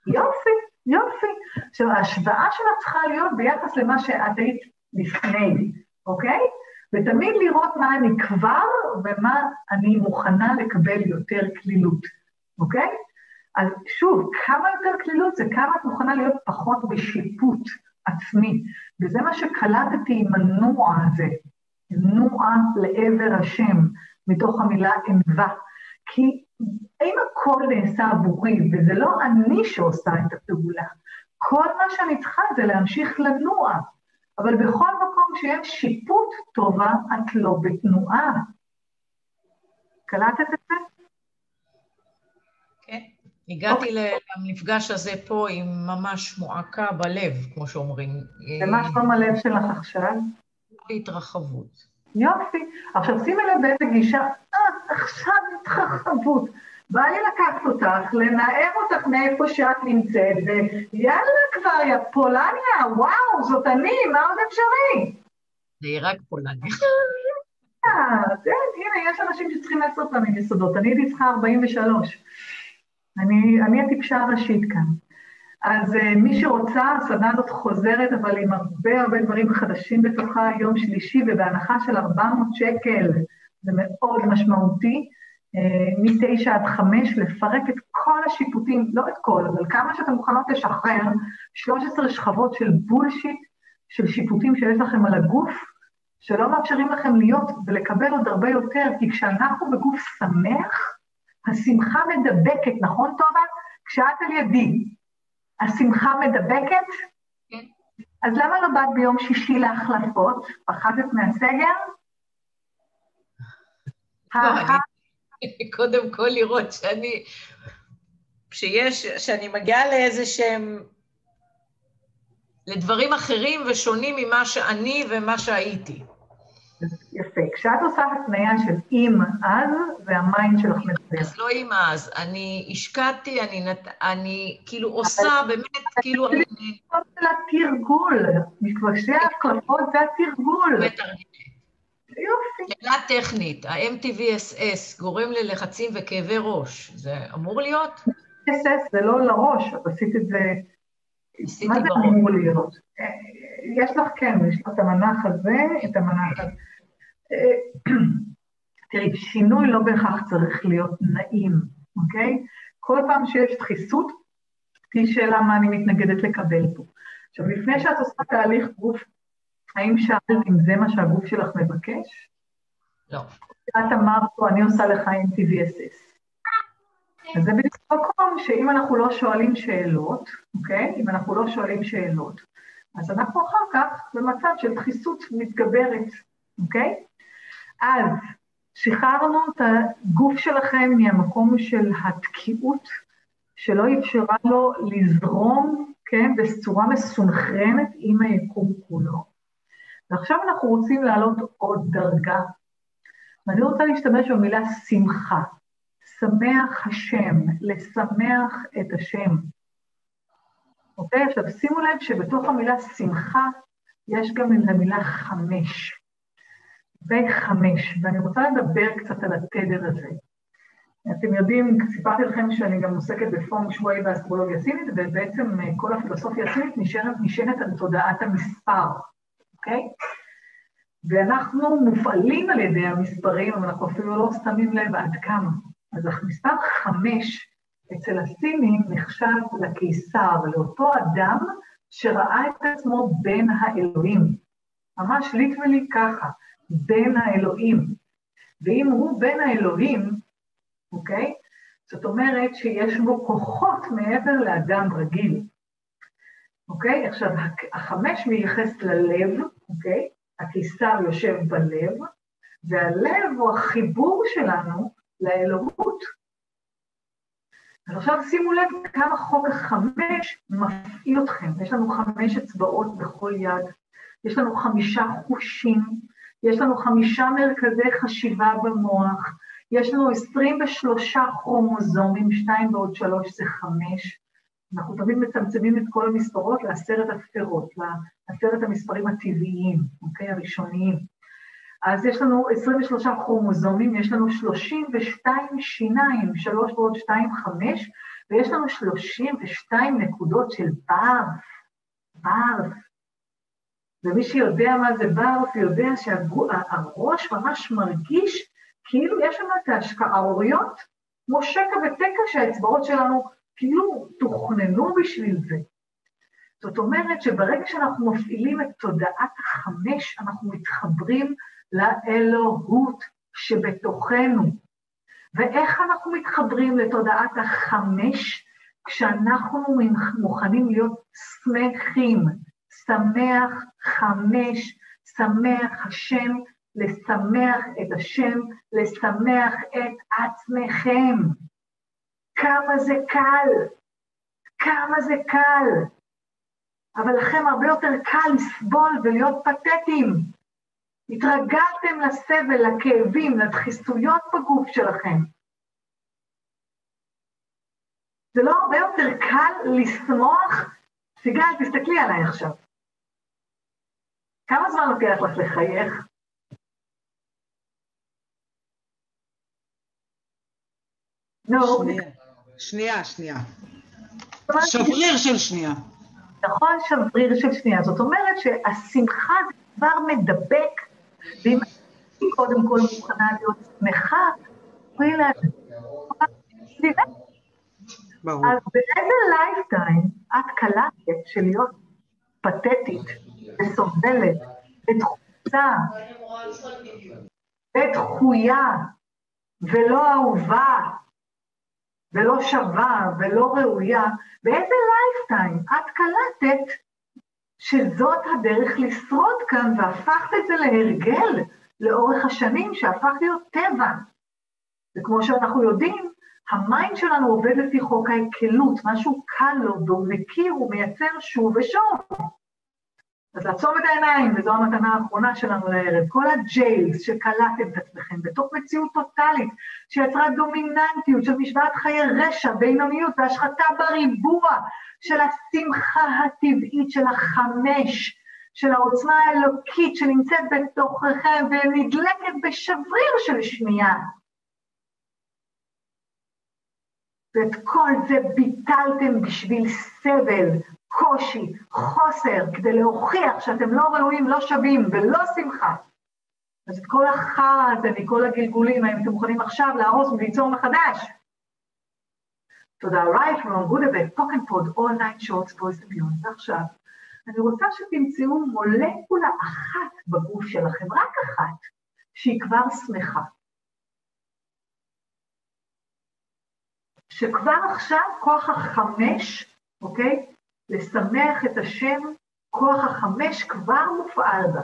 יופי, יופי. עכשיו, ההשוואה שלך צריכה להיות ביחס למה שאת היית לפני, אוקיי? ותמיד לראות מה אני כבר ומה אני מוכנה לקבל יותר קלילות, אוקיי? אז שוב, כמה יותר קלילות זה כמה את מוכנה להיות פחות בשיפוט עצמי, וזה מה שקלטתי עם הנוע הזה, נוע לעבר השם, מתוך המילה ענווה. כי אם הכל נעשה עבורי, וזה לא אני שעושה את הפעולה, כל מה שאני צריכה זה להמשיך לנוע, אבל בכל מקום שיש שיפוט טובה, את לא בתנועה. קלטת את זה? כן. הגעתי okay. למפגש הזה פה עם ממש מועקה בלב, כמו שאומרים. ומה שלום הלב שלך עכשיו? התרחבות. יופי. עכשיו שימי לב באיזה גישה, אה, עכשיו התרחבות. בא לי לקחת אותך, לנער אותך מאיפה שאת נמצאת, ויאללה כבר, יא פולניה, וואו, זאת אני, מה עוד אפשרי? זה רק פולניה. אה, הנה, יש אנשים שצריכים לעשות פעמים יסודות, אני הייתי צריכה 43. אני, אני הטיפשה הראשית כאן. אז uh, מי שרוצה, הסדנה הזאת חוזרת, אבל עם הרבה הרבה דברים חדשים בתוכה, יום שלישי, ובהנחה של 400 שקל, זה מאוד משמעותי. אה, מתשע עד חמש, לפרק את כל השיפוטים, לא את כל, אבל כמה שאתם מוכנות לשחרר, 13 שכבות של בולשיט, של שיפוטים שיש לכם על הגוף, שלא מאפשרים לכם להיות ולקבל עוד הרבה יותר, כי כשאנחנו בגוף שמח, השמחה מדבקת, נכון טובה? כשאת על ידי, השמחה מדבקת? כן. אז למה לא באת ביום שישי להחלפות? פחדת מהסגר? לא, קודם כל לראות שאני, שיש, שאני מגיעה לאיזה שהם, לדברים אחרים ושונים ממה שאני ומה שהייתי. כשאת עושה התניה של אם אז, והמיינד שלך מדבר. אז לא אם אז. אני השקעתי, אני, נת... אני כאילו עושה, באמת, כאילו... אני... זה התרגול. מפגשי ההקלפות זה התרגול. יופי. שאלה טכנית, ה-MTVSS גורם ללחצים וכאבי ראש, זה אמור להיות? MTVSS זה לא לראש, את עשית את זה... עשיתי בראש. מה זה אמור להיות? יש לך, כן, יש לך את המנח הזה, את המנח הזה. תראי, שינוי לא בהכרח צריך להיות נעים, אוקיי? כל פעם שיש דחיסות, תהי שאלה מה אני מתנגדת לקבל פה. עכשיו, לפני שאת עושה תהליך גוף האם שאלת אם זה מה שהגוף שלך מבקש? לא. את אמרת פה, אני עושה לך עם TVSS. אז זה בדיוק מקום שאם אנחנו לא שואלים שאלות, אוקיי? אם אנחנו לא שואלים שאלות, אז אנחנו אחר כך במצב של דחיסות מתגברת, אוקיי? אז שחררנו את הגוף שלכם מהמקום של התקיעות, שלא אפשרה לו לזרום, כן, בצורה מסונכרנת עם היקום כולו. ועכשיו אנחנו רוצים לעלות עוד דרגה. ואני רוצה להשתמש במילה שמחה. שמח השם, לשמח את השם. אוקיי? עכשיו שימו לב שבתוך המילה שמחה יש גם את המילה חמש. וחמש, ואני רוצה לדבר קצת על התדר הזה. אתם יודעים, סיפרתי לכם שאני גם עוסקת בפורום שבועי באסטרולוגיה סינית, ובעצם כל הפילוסופיה הסינית נשענת, נשענת על תודעת המספר. אוקיי? ואנחנו מופעלים על ידי המספרים, אבל אנחנו אפילו לא שמים לב עד כמה. אז המספר חמש אצל הסינים נחשב לקיסר, לאותו אדם שראה את עצמו בין האלוהים. ממש ליטרלי ככה, בין האלוהים. ואם הוא בין האלוהים, אוקיי? זאת אומרת שיש בו כוחות מעבר לאדם רגיל. אוקיי? עכשיו, החמש מייחס ללב, אוקיי? הקיסר יושב בלב, והלב הוא החיבור שלנו לאלוהות. אז שימו לב כמה חוק החמש מפעיל אתכם. יש לנו חמש אצבעות בכל יד, יש לנו חמישה חושים, יש לנו חמישה מרכזי חשיבה במוח, יש לנו 23 כרומוזומים, שתיים ועוד שלוש זה חמש, אנחנו תמיד מצמצמים את כל המספרות לעשרת הספרות, לעשרת המספרים הטבעיים, אוקיי? הראשוניים. אז יש לנו 23 כרומוזומים, יש לנו 32 שיניים, 3 ועוד 2, 5, ויש לנו 32 נקודות של ברף, ברף. ומי שיודע מה זה ברף, יודע שהראש ממש מרגיש כאילו יש לנו את ההשקעה, כמו שקע ותקע שהאצבעות שלנו כאילו תוכננו בשביל זה. זאת אומרת שברגע שאנחנו מפעילים את תודעת החמש, אנחנו מתחברים לאלוהות שבתוכנו. ואיך אנחנו מתחברים לתודעת החמש? כשאנחנו מוכנים להיות שמחים, שמח חמש, שמח השם, לשמח את השם, לשמח את עצמכם. כמה זה קל, כמה זה קל. אבל לכם הרבה יותר קל לסבול ולהיות פתטיים. התרגלתם לסבל, לכאבים, לדחיסויות בגוף שלכם. זה לא הרבה יותר קל לשמוח? סיגל, תסתכלי עליי עכשיו. כמה זמן לוקח לך לחייך? נו. שנייה, שנייה. שבריר של שנייה. נכון, שבריר של שנייה. זאת אומרת שהשמחה זה כבר מדבק, ואם אני קודם כל מוכנה להיות שמחה, להם. ברור. אז באיזה lifetime את קלטת של להיות פתטית וסובלת ודחוצה ודחויה ולא אהובה ולא שווה ולא ראויה, באיזה lifetime את קלטת שזאת הדרך לשרוד כאן והפכת את זה להרגל לאורך השנים שהפך להיות טבע. וכמו שאנחנו יודעים, ה mind שלנו עובד לפי חוק ההקלות, משהו קל לו והוא מכיר, הוא מייצר שוב ושוב. אז לעצום את העיניים, וזו המתנה האחרונה שלנו לערב, כל הג'יילס שקלטתם את עצמכם בתוך מציאות טוטאלית שיצרה דומיננטיות של משוואת חיי רשע, בינוניות והשחתה בריבוע של השמחה הטבעית של החמש, של העוצמה האלוקית שנמצאת בתוככם ונדלקת בשבריר של שנייה. ואת כל זה ביטלתם בשביל סבל, קושי, חוסר, כדי להוכיח שאתם לא ראויים, לא שווים ולא שמחה. אז את כל החרא הזה מכל הגלגולים, האם אתם מוכנים עכשיו להרוס וליצור מחדש? תודה, right, talk and pod, all night shorts, boys and beyond. ועכשיו, אני רוצה שתמצאו מולקולה אחת בגוף שלכם, רק אחת, שהיא כבר שמחה. שכבר עכשיו כוח החמש, אוקיי? לשמח את השם, כוח החמש כבר מופעל בה.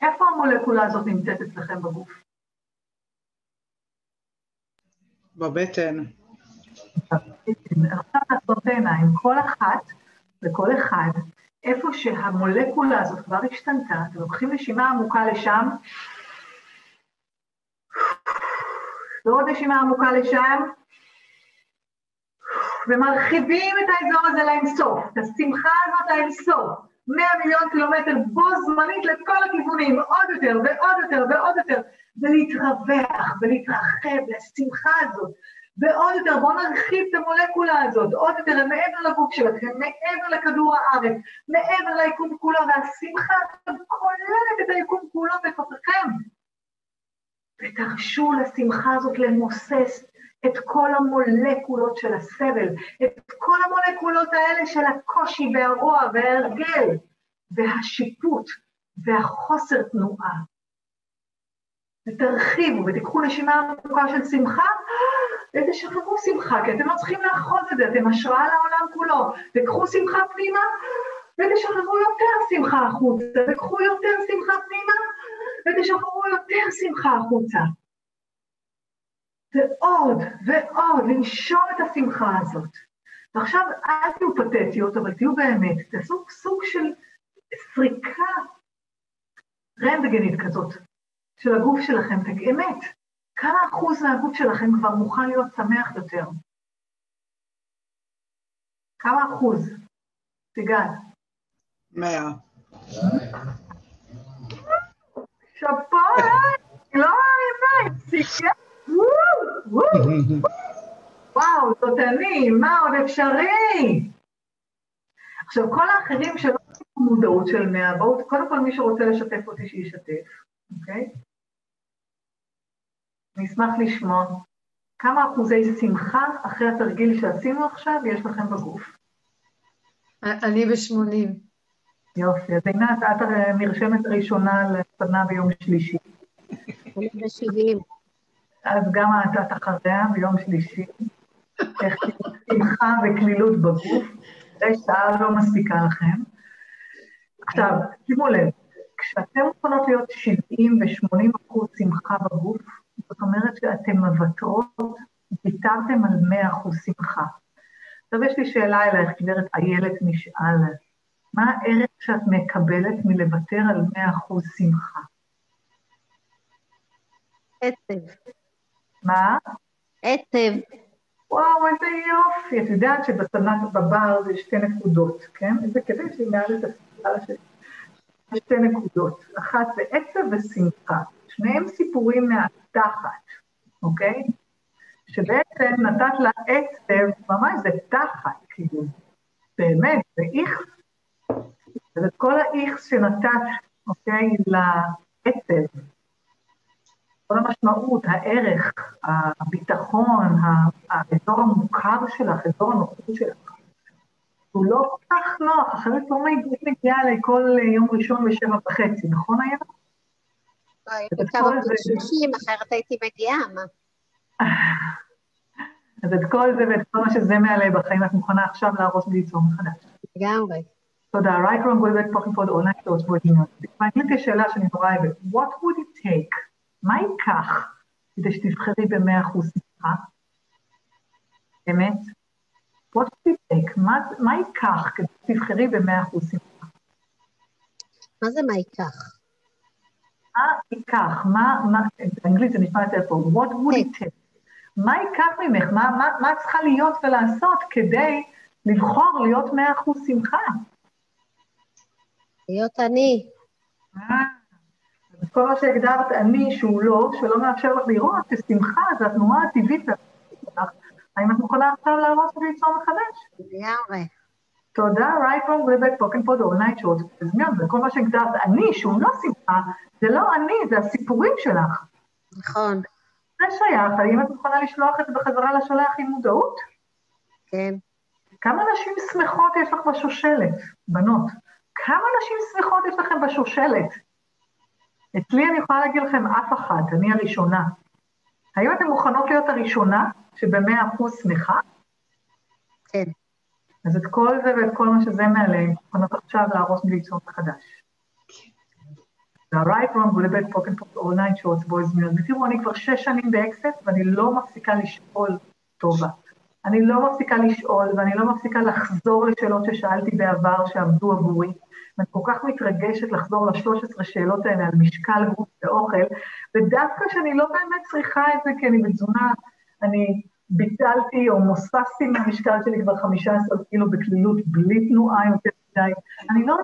איפה המולקולה הזאת נמצאת אצלכם בגוף? בבטן. עכשיו לעשות בעיניים, כל אחת וכל אחד, איפה שהמולקולה הזאת כבר השתנתה, אתם לוקחים נשימה עמוקה לשם, ועוד נשימה עמוקה לשם, ומרחיבים את האזור הזה לאינסוף, את השמחה הזאת לאינסוף, 100 מיליון קילומטר בו זמנית לכל הכיוונים, עוד יותר ועוד יותר ועוד יותר, ולהתרווח ולהתרחב לשמחה הזאת, ועוד יותר, בואו נרחיב את המולקולה הזאת, עוד יותר, מעבר לגוף שלכם, מעבר לכדור הארץ, מעבר ליקום כולו, והשמחה הזאת כוללת את היקום כולו בתוככם. ותרשו לשמחה הזאת למוסס את כל המולקולות של הסבל, את כל המולקולות האלה של הקושי והרוע וההרגל והשיפוט והחוסר תנועה. ותרחיבו ותיקחו נשימה עמוקה של שמחה ותשחררו שמחה, כי אתם לא צריכים לאחוז את זה, אתם השראה לעולם כולו. וקחו שמחה פנימה ותשחררו יותר שמחה החוצה, וקחו יותר שמחה פנימה ותשחררו יותר שמחה החוצה. ועוד ועוד, לנשום את השמחה הזאת. ועכשיו, אל תהיו פתטיות, אבל תהיו באמת, תעשו סוג של סריקה רנטגנית כזאת של הגוף שלכם, אמת. כמה אחוז מהגוף שלכם כבר מוכן להיות שמח יותר? כמה אחוז? סיגל. מאה. שאפו, לא מאמינה, סיגל. וואו, זאת אני, מה עוד אפשרי? עכשיו, כל האחרים שלא עושים מודעות של מאה, בואו, קודם כל מי שרוצה לשתף אותי, שישתף, אוקיי? אני אשמח לשמוע. כמה אחוזי שמחה אחרי התרגיל שעשינו עכשיו יש לכם בגוף? אני ב-80. יופי, אז עינת, את נרשמת ראשונה לסדנה ביום שלישי. אני ב-70. אז גם את אחריה ביום שלישי. איך שמחה וקלילות בגוף, זה שעה לא מספיקה לכם. עכשיו, שימו לב, כשאתם יכולות להיות 70 ו-80 אחוז שמחה בגוף, זאת אומרת שאתם מוותרות, ויתרתם על 100 אחוז שמחה. עכשיו יש לי שאלה אלייך, גברת איילת משאל, מה הערך שאת מקבלת מלוותר על 100 אחוז שמחה? עצב. מה? עצב. וואו, איזה יופי. את יודעת שבסדנת בבר זה שתי נקודות, כן? איזה כדי שהיא מעל את הסדרה שלי. שתי נקודות. אחת זה עצב ושמחה. שניהם סיפורים מהתחת, אוקיי? שבעצם נתת לה עצב, ממש זה תחת, כאילו. באמת, זה איכס. ואת כל האיכס שנתת, אוקיי, לעצב. כל המשמעות, הערך, הביטחון, האזור המוכר שלך, אזור הנוחות שלך. הוא לא כל כך נוח, אחרת לא מגיעה אליי כל יום ראשון בשבע וחצי, נכון היה? לא, הייתי כמה פרשושים, אחרת הייתי מגיעה, מה? אז את כל זה ואת כל מה שזה מעלה בחיים, את מוכנה עכשיו להרוס וליצור מחדש. לגמרי. תודה. right from good back talking for the online for the לי שאלה שאני נורא אוהבת. What would it take? מה ייקח כדי שתבחרי במאה אחוז שמחה? באמת? What would it take? מה ייקח כדי שתבחרי במאה אחוז שמחה? מה זה מה ייקח? מה ייקח? מה, מה, באנגלית זה נשמע יותר פה, what would it take? מה ייקח ממך? מה, מה, מה צריכה להיות ולעשות כדי לבחור להיות מאה אחוז שמחה? להיות אני. כל מה שהגדרת אני שהוא לא, שלא מאפשר לך לראות, ששמחה זה התנועה הטבעית שלך, האם את מוכנה עכשיו להרוס וליצור מחדש? לגמרי. תודה, right from Rebek talking for the all night short. אז גם, וכל מה שהגדרת אני, שהוא לא שמחה, זה לא אני, זה הסיפורים שלך. נכון. זה שייך, האם את מוכנה לשלוח את זה בחזרה לשולח עם מודעות? כן. כמה נשים שמחות יש לך בשושלת, בנות? כמה נשים שמחות יש לכם בשושלת? אצלי אני יכולה להגיד לכם אף אחת, אני הראשונה. האם אתן מוכנות להיות הראשונה שבמאה אחוז שמחה? כן. אז את כל זה ואת כל מה שזה מעליהם, מוכנות עכשיו להרוס וליצור מחדש. ה-right wrong will bet pocket pop all night shorts boys meals. ותראו, אני כבר שש שנים באקסט ואני לא מפסיקה לשאול טובה. אני לא מפסיקה לשאול ואני לא מפסיקה לחזור לשאלות ששאלתי בעבר שעבדו עבורי. ואני כל כך מתרגשת לחזור ל-13 שאלות האלה על משקל גוף ואוכל, ודווקא שאני לא באמת צריכה את זה כי אני בתזונה, אני ביטלתי או מוססתי מהמשקל שלי כבר 15 קילו בקלילות בלי תנועה יותר מדי. אני לא,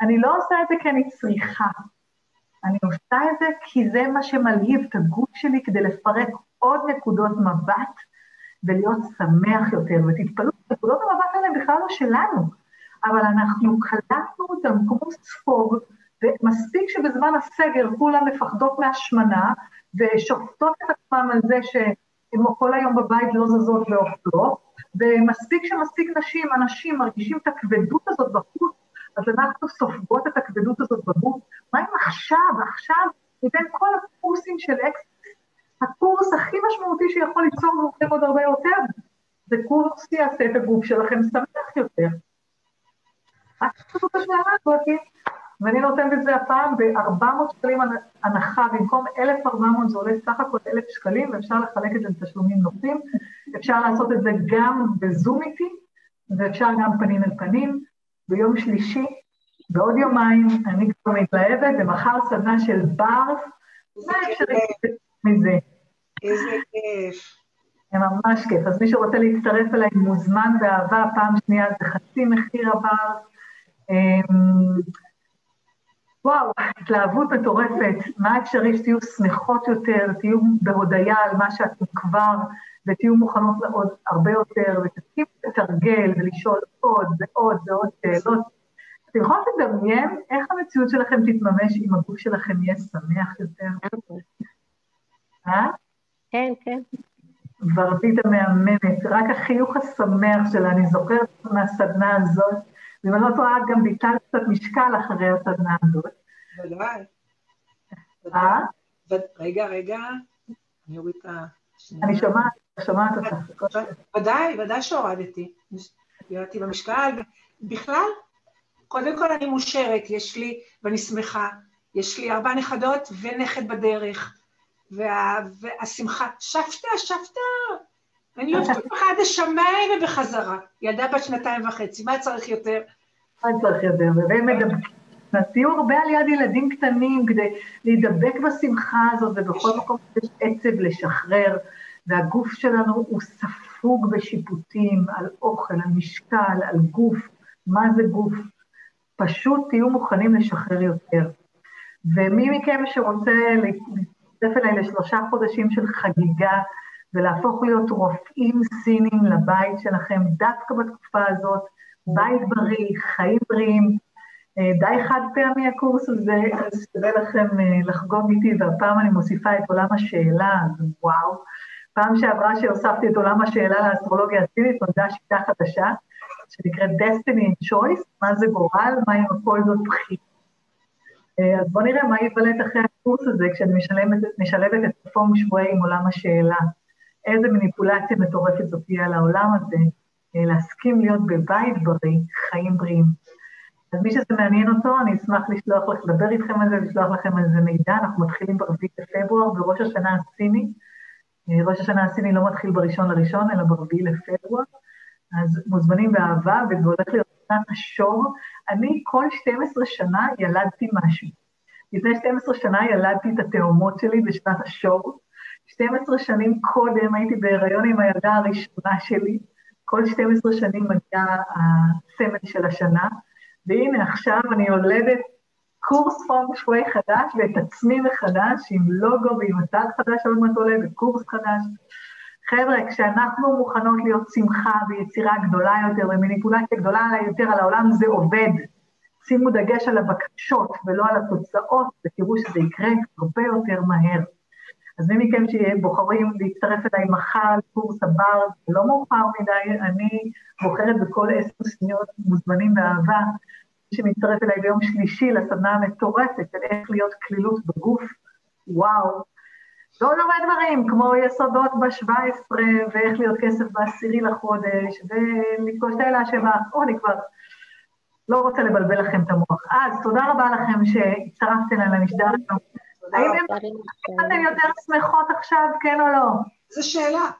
אני לא עושה את זה כי אני צריכה. אני עושה את זה כי זה מה שמלהיב את הגוף שלי כדי לפרק עוד נקודות מבט ולהיות שמח יותר. ותתפלאו, נקודות המבט האלה בכלל לא שלנו. אבל אנחנו קלטנו אותם כמו ספוג, ומספיק שבזמן הסגר כולם מפחדות מהשמנה, ושופטות את עצמם על זה שהן כל היום בבית לא זזות ואוכלות, ומספיק שמספיק נשים, אנשים מרגישים את הכבדות הזאת בחוץ, אז אנחנו סופגות את הכבדות הזאת בגוף. מה אם עכשיו, עכשיו, מבין כל הקורסים של אקס, הקורס הכי משמעותי שיכול ליצור מומחים עוד הרבה יותר, זה קורס שיעשה את הגוף שלכם שמח יותר. רק תעשו את השאלה הזאת, ואני נותנת את זה הפעם ב-400 שקלים הנחה, במקום 1,400 זה עולה סך הכל 1,000 שקלים, ואפשר לחלק את זה לתשלומים נוחים. אפשר לעשות את זה גם בזום איתי, ואפשר גם פנים אל פנים. ביום שלישי, בעוד יומיים, אני כבר מתלהבת, ומחר סדנה של ברס, מה אפשר להתקדם מזה? איזה כיף. זה ממש כיף. אז מי שרוצה להצטרף אליי מוזמן באהבה, פעם שנייה זה חצי מחיר הברס. אמ, וואו, התלהבות מטורפת, מה אפשרי שתהיו שמחות יותר, תהיו בהודיה על מה שאתם כבר, ותהיו מוכנות לעוד הרבה יותר, ותתחילו לתרגל ולשאול עוד ועוד ועוד שאלות. אתם יכולות לדמיין איך המציאות שלכם תתממש אם הגוף שלכם יהיה שמח יותר? אה? כן, כן. ורדית המהממת, רק החיוך השמח שלה, אני זוכרת מהסדנה הזאת, ואם אני לא טועה, גם ביטלת קצת משקל אחרי הסדנה הזאת. ודאי. אה? רגע, רגע, אני אוריד את ה... אני שומעת, שומעת אותך. ודאי, ודאי שהורדתי. ירדתי במשקל. בכלל, קודם כל אני מאושרת, יש לי, ואני שמחה, יש לי ארבע נכדות ונכד בדרך, והשמחה, שבתא, שבתא, אני אוהבת אותך עד השמיים ובחזרה. ילדה בת שנתיים וחצי, מה צריך יותר? מה צריך יותר? והם מדבקים. תהיו הרבה על יד ילדים קטנים כדי להידבק בשמחה הזאת, ובכל מקום יש עצב לשחרר, והגוף שלנו הוא ספוג בשיפוטים על אוכל, על משקל, על גוף. מה זה גוף? פשוט תהיו מוכנים לשחרר יותר. ומי מכם שרוצה להצטרף אליי לשלושה חודשים של חגיגה, ולהפוך להיות רופאים סינים לבית שלכם דווקא בתקופה הזאת, בית בריא, חיים בריאים, אה, די חד פעמי הקורס הזה, אז שווה לכם אה, לחגוג איתי, והפעם אני מוסיפה את עולם השאלה, אז וואו. פעם שעברה שהוספתי את עולם השאלה לאסטרולוגיה הסינית, נולדה שיטה חדשה, שנקראת Destiny and Choice, מה זה גורל, מה אם הכל זאת בחירה. אה, אז בואו נראה מה ייוולד אחרי הקורס הזה, כשאני משלבת, משלבת את הפונג שבועי עם עולם השאלה. איזה מניפולציה מטורפת זאת תהיה על העולם הזה, להסכים להיות בבית בריא, חיים בריאים. אז מי שזה מעניין אותו, אני אשמח לשלוח לך, לדבר איתכם על זה, לשלוח לכם על זה מידע. אנחנו מתחילים ברביעי בפברואר, בראש השנה הסיני. אה, ראש השנה הסיני לא מתחיל בראשון לראשון, אלא ברביעי לפברואר. אז מוזמנים באהבה, וזה הולך להיות שנת השור. אני כל 12 שנה ילדתי משהו. לפני 12 שנה ילדתי את התאומות שלי בשנת השור. 12 שנים קודם הייתי בהיריון עם הילדה הראשונה שלי. כל 12 שנים מגיע הסמל של השנה. והנה עכשיו אני יולדת קורס פונג שווי חדש ואת עצמי מחדש, עם לוגו ועם אתר חדש שעוד מעט עולה וקורס חדש. חבר'ה, כשאנחנו מוכנות להיות שמחה ויצירה גדולה יותר ומניפולציה גדולה יותר על העולם, זה עובד. שימו דגש על הבקשות ולא על התוצאות, ותראו שזה יקרה הרבה יותר מהר. אז מי מכם שבוחרים להצטרף אליי מחר לקורס הבר, זה לא מאוחר מדי, אני בוחרת בכל עשר שניות מוזמנים באהבה, מי שמצטרף אליי ביום שלישי לסדנה המטורפת של איך להיות כלילות בגוף, וואו. ועוד הרבה דברים, כמו יסודות ב-17, ואיך להיות כסף בעשירי לחודש, ולפגוש את האלה שבא, או אני כבר לא רוצה לבלבל לכם את המוח. אז תודה רבה לכם שהצטרפתם אליי למשדר היום. האם אתן יותר שמחות עכשיו, כן או לא? זו שאלה.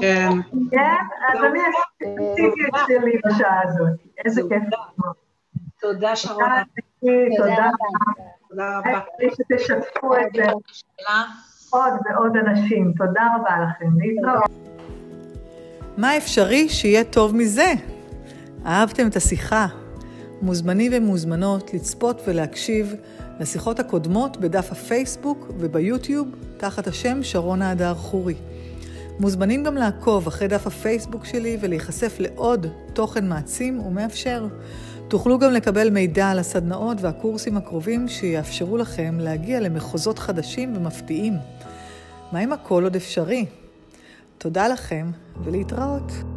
כן. כן? אז אני עשיתי את שלי בשעה הזאת. איזה כיף. תודה, שרון. תודה רבה. תודה רבה. שתשתפו את זה עוד ועוד אנשים. תודה רבה לכם. להתראות. מה אפשרי שיהיה טוב מזה? אהבתם את השיחה? מוזמנים ומוזמנות לצפות ולהקשיב לשיחות הקודמות בדף הפייסבוק וביוטיוב תחת השם שרונה הדר חורי. מוזמנים גם לעקוב אחרי דף הפייסבוק שלי ולהיחשף לעוד תוכן מעצים ומאפשר. תוכלו גם לקבל מידע על הסדנאות והקורסים הקרובים שיאפשרו לכם להגיע למחוזות חדשים ומפתיעים. מה אם הכל עוד אפשרי? תודה לכם ולהתראות.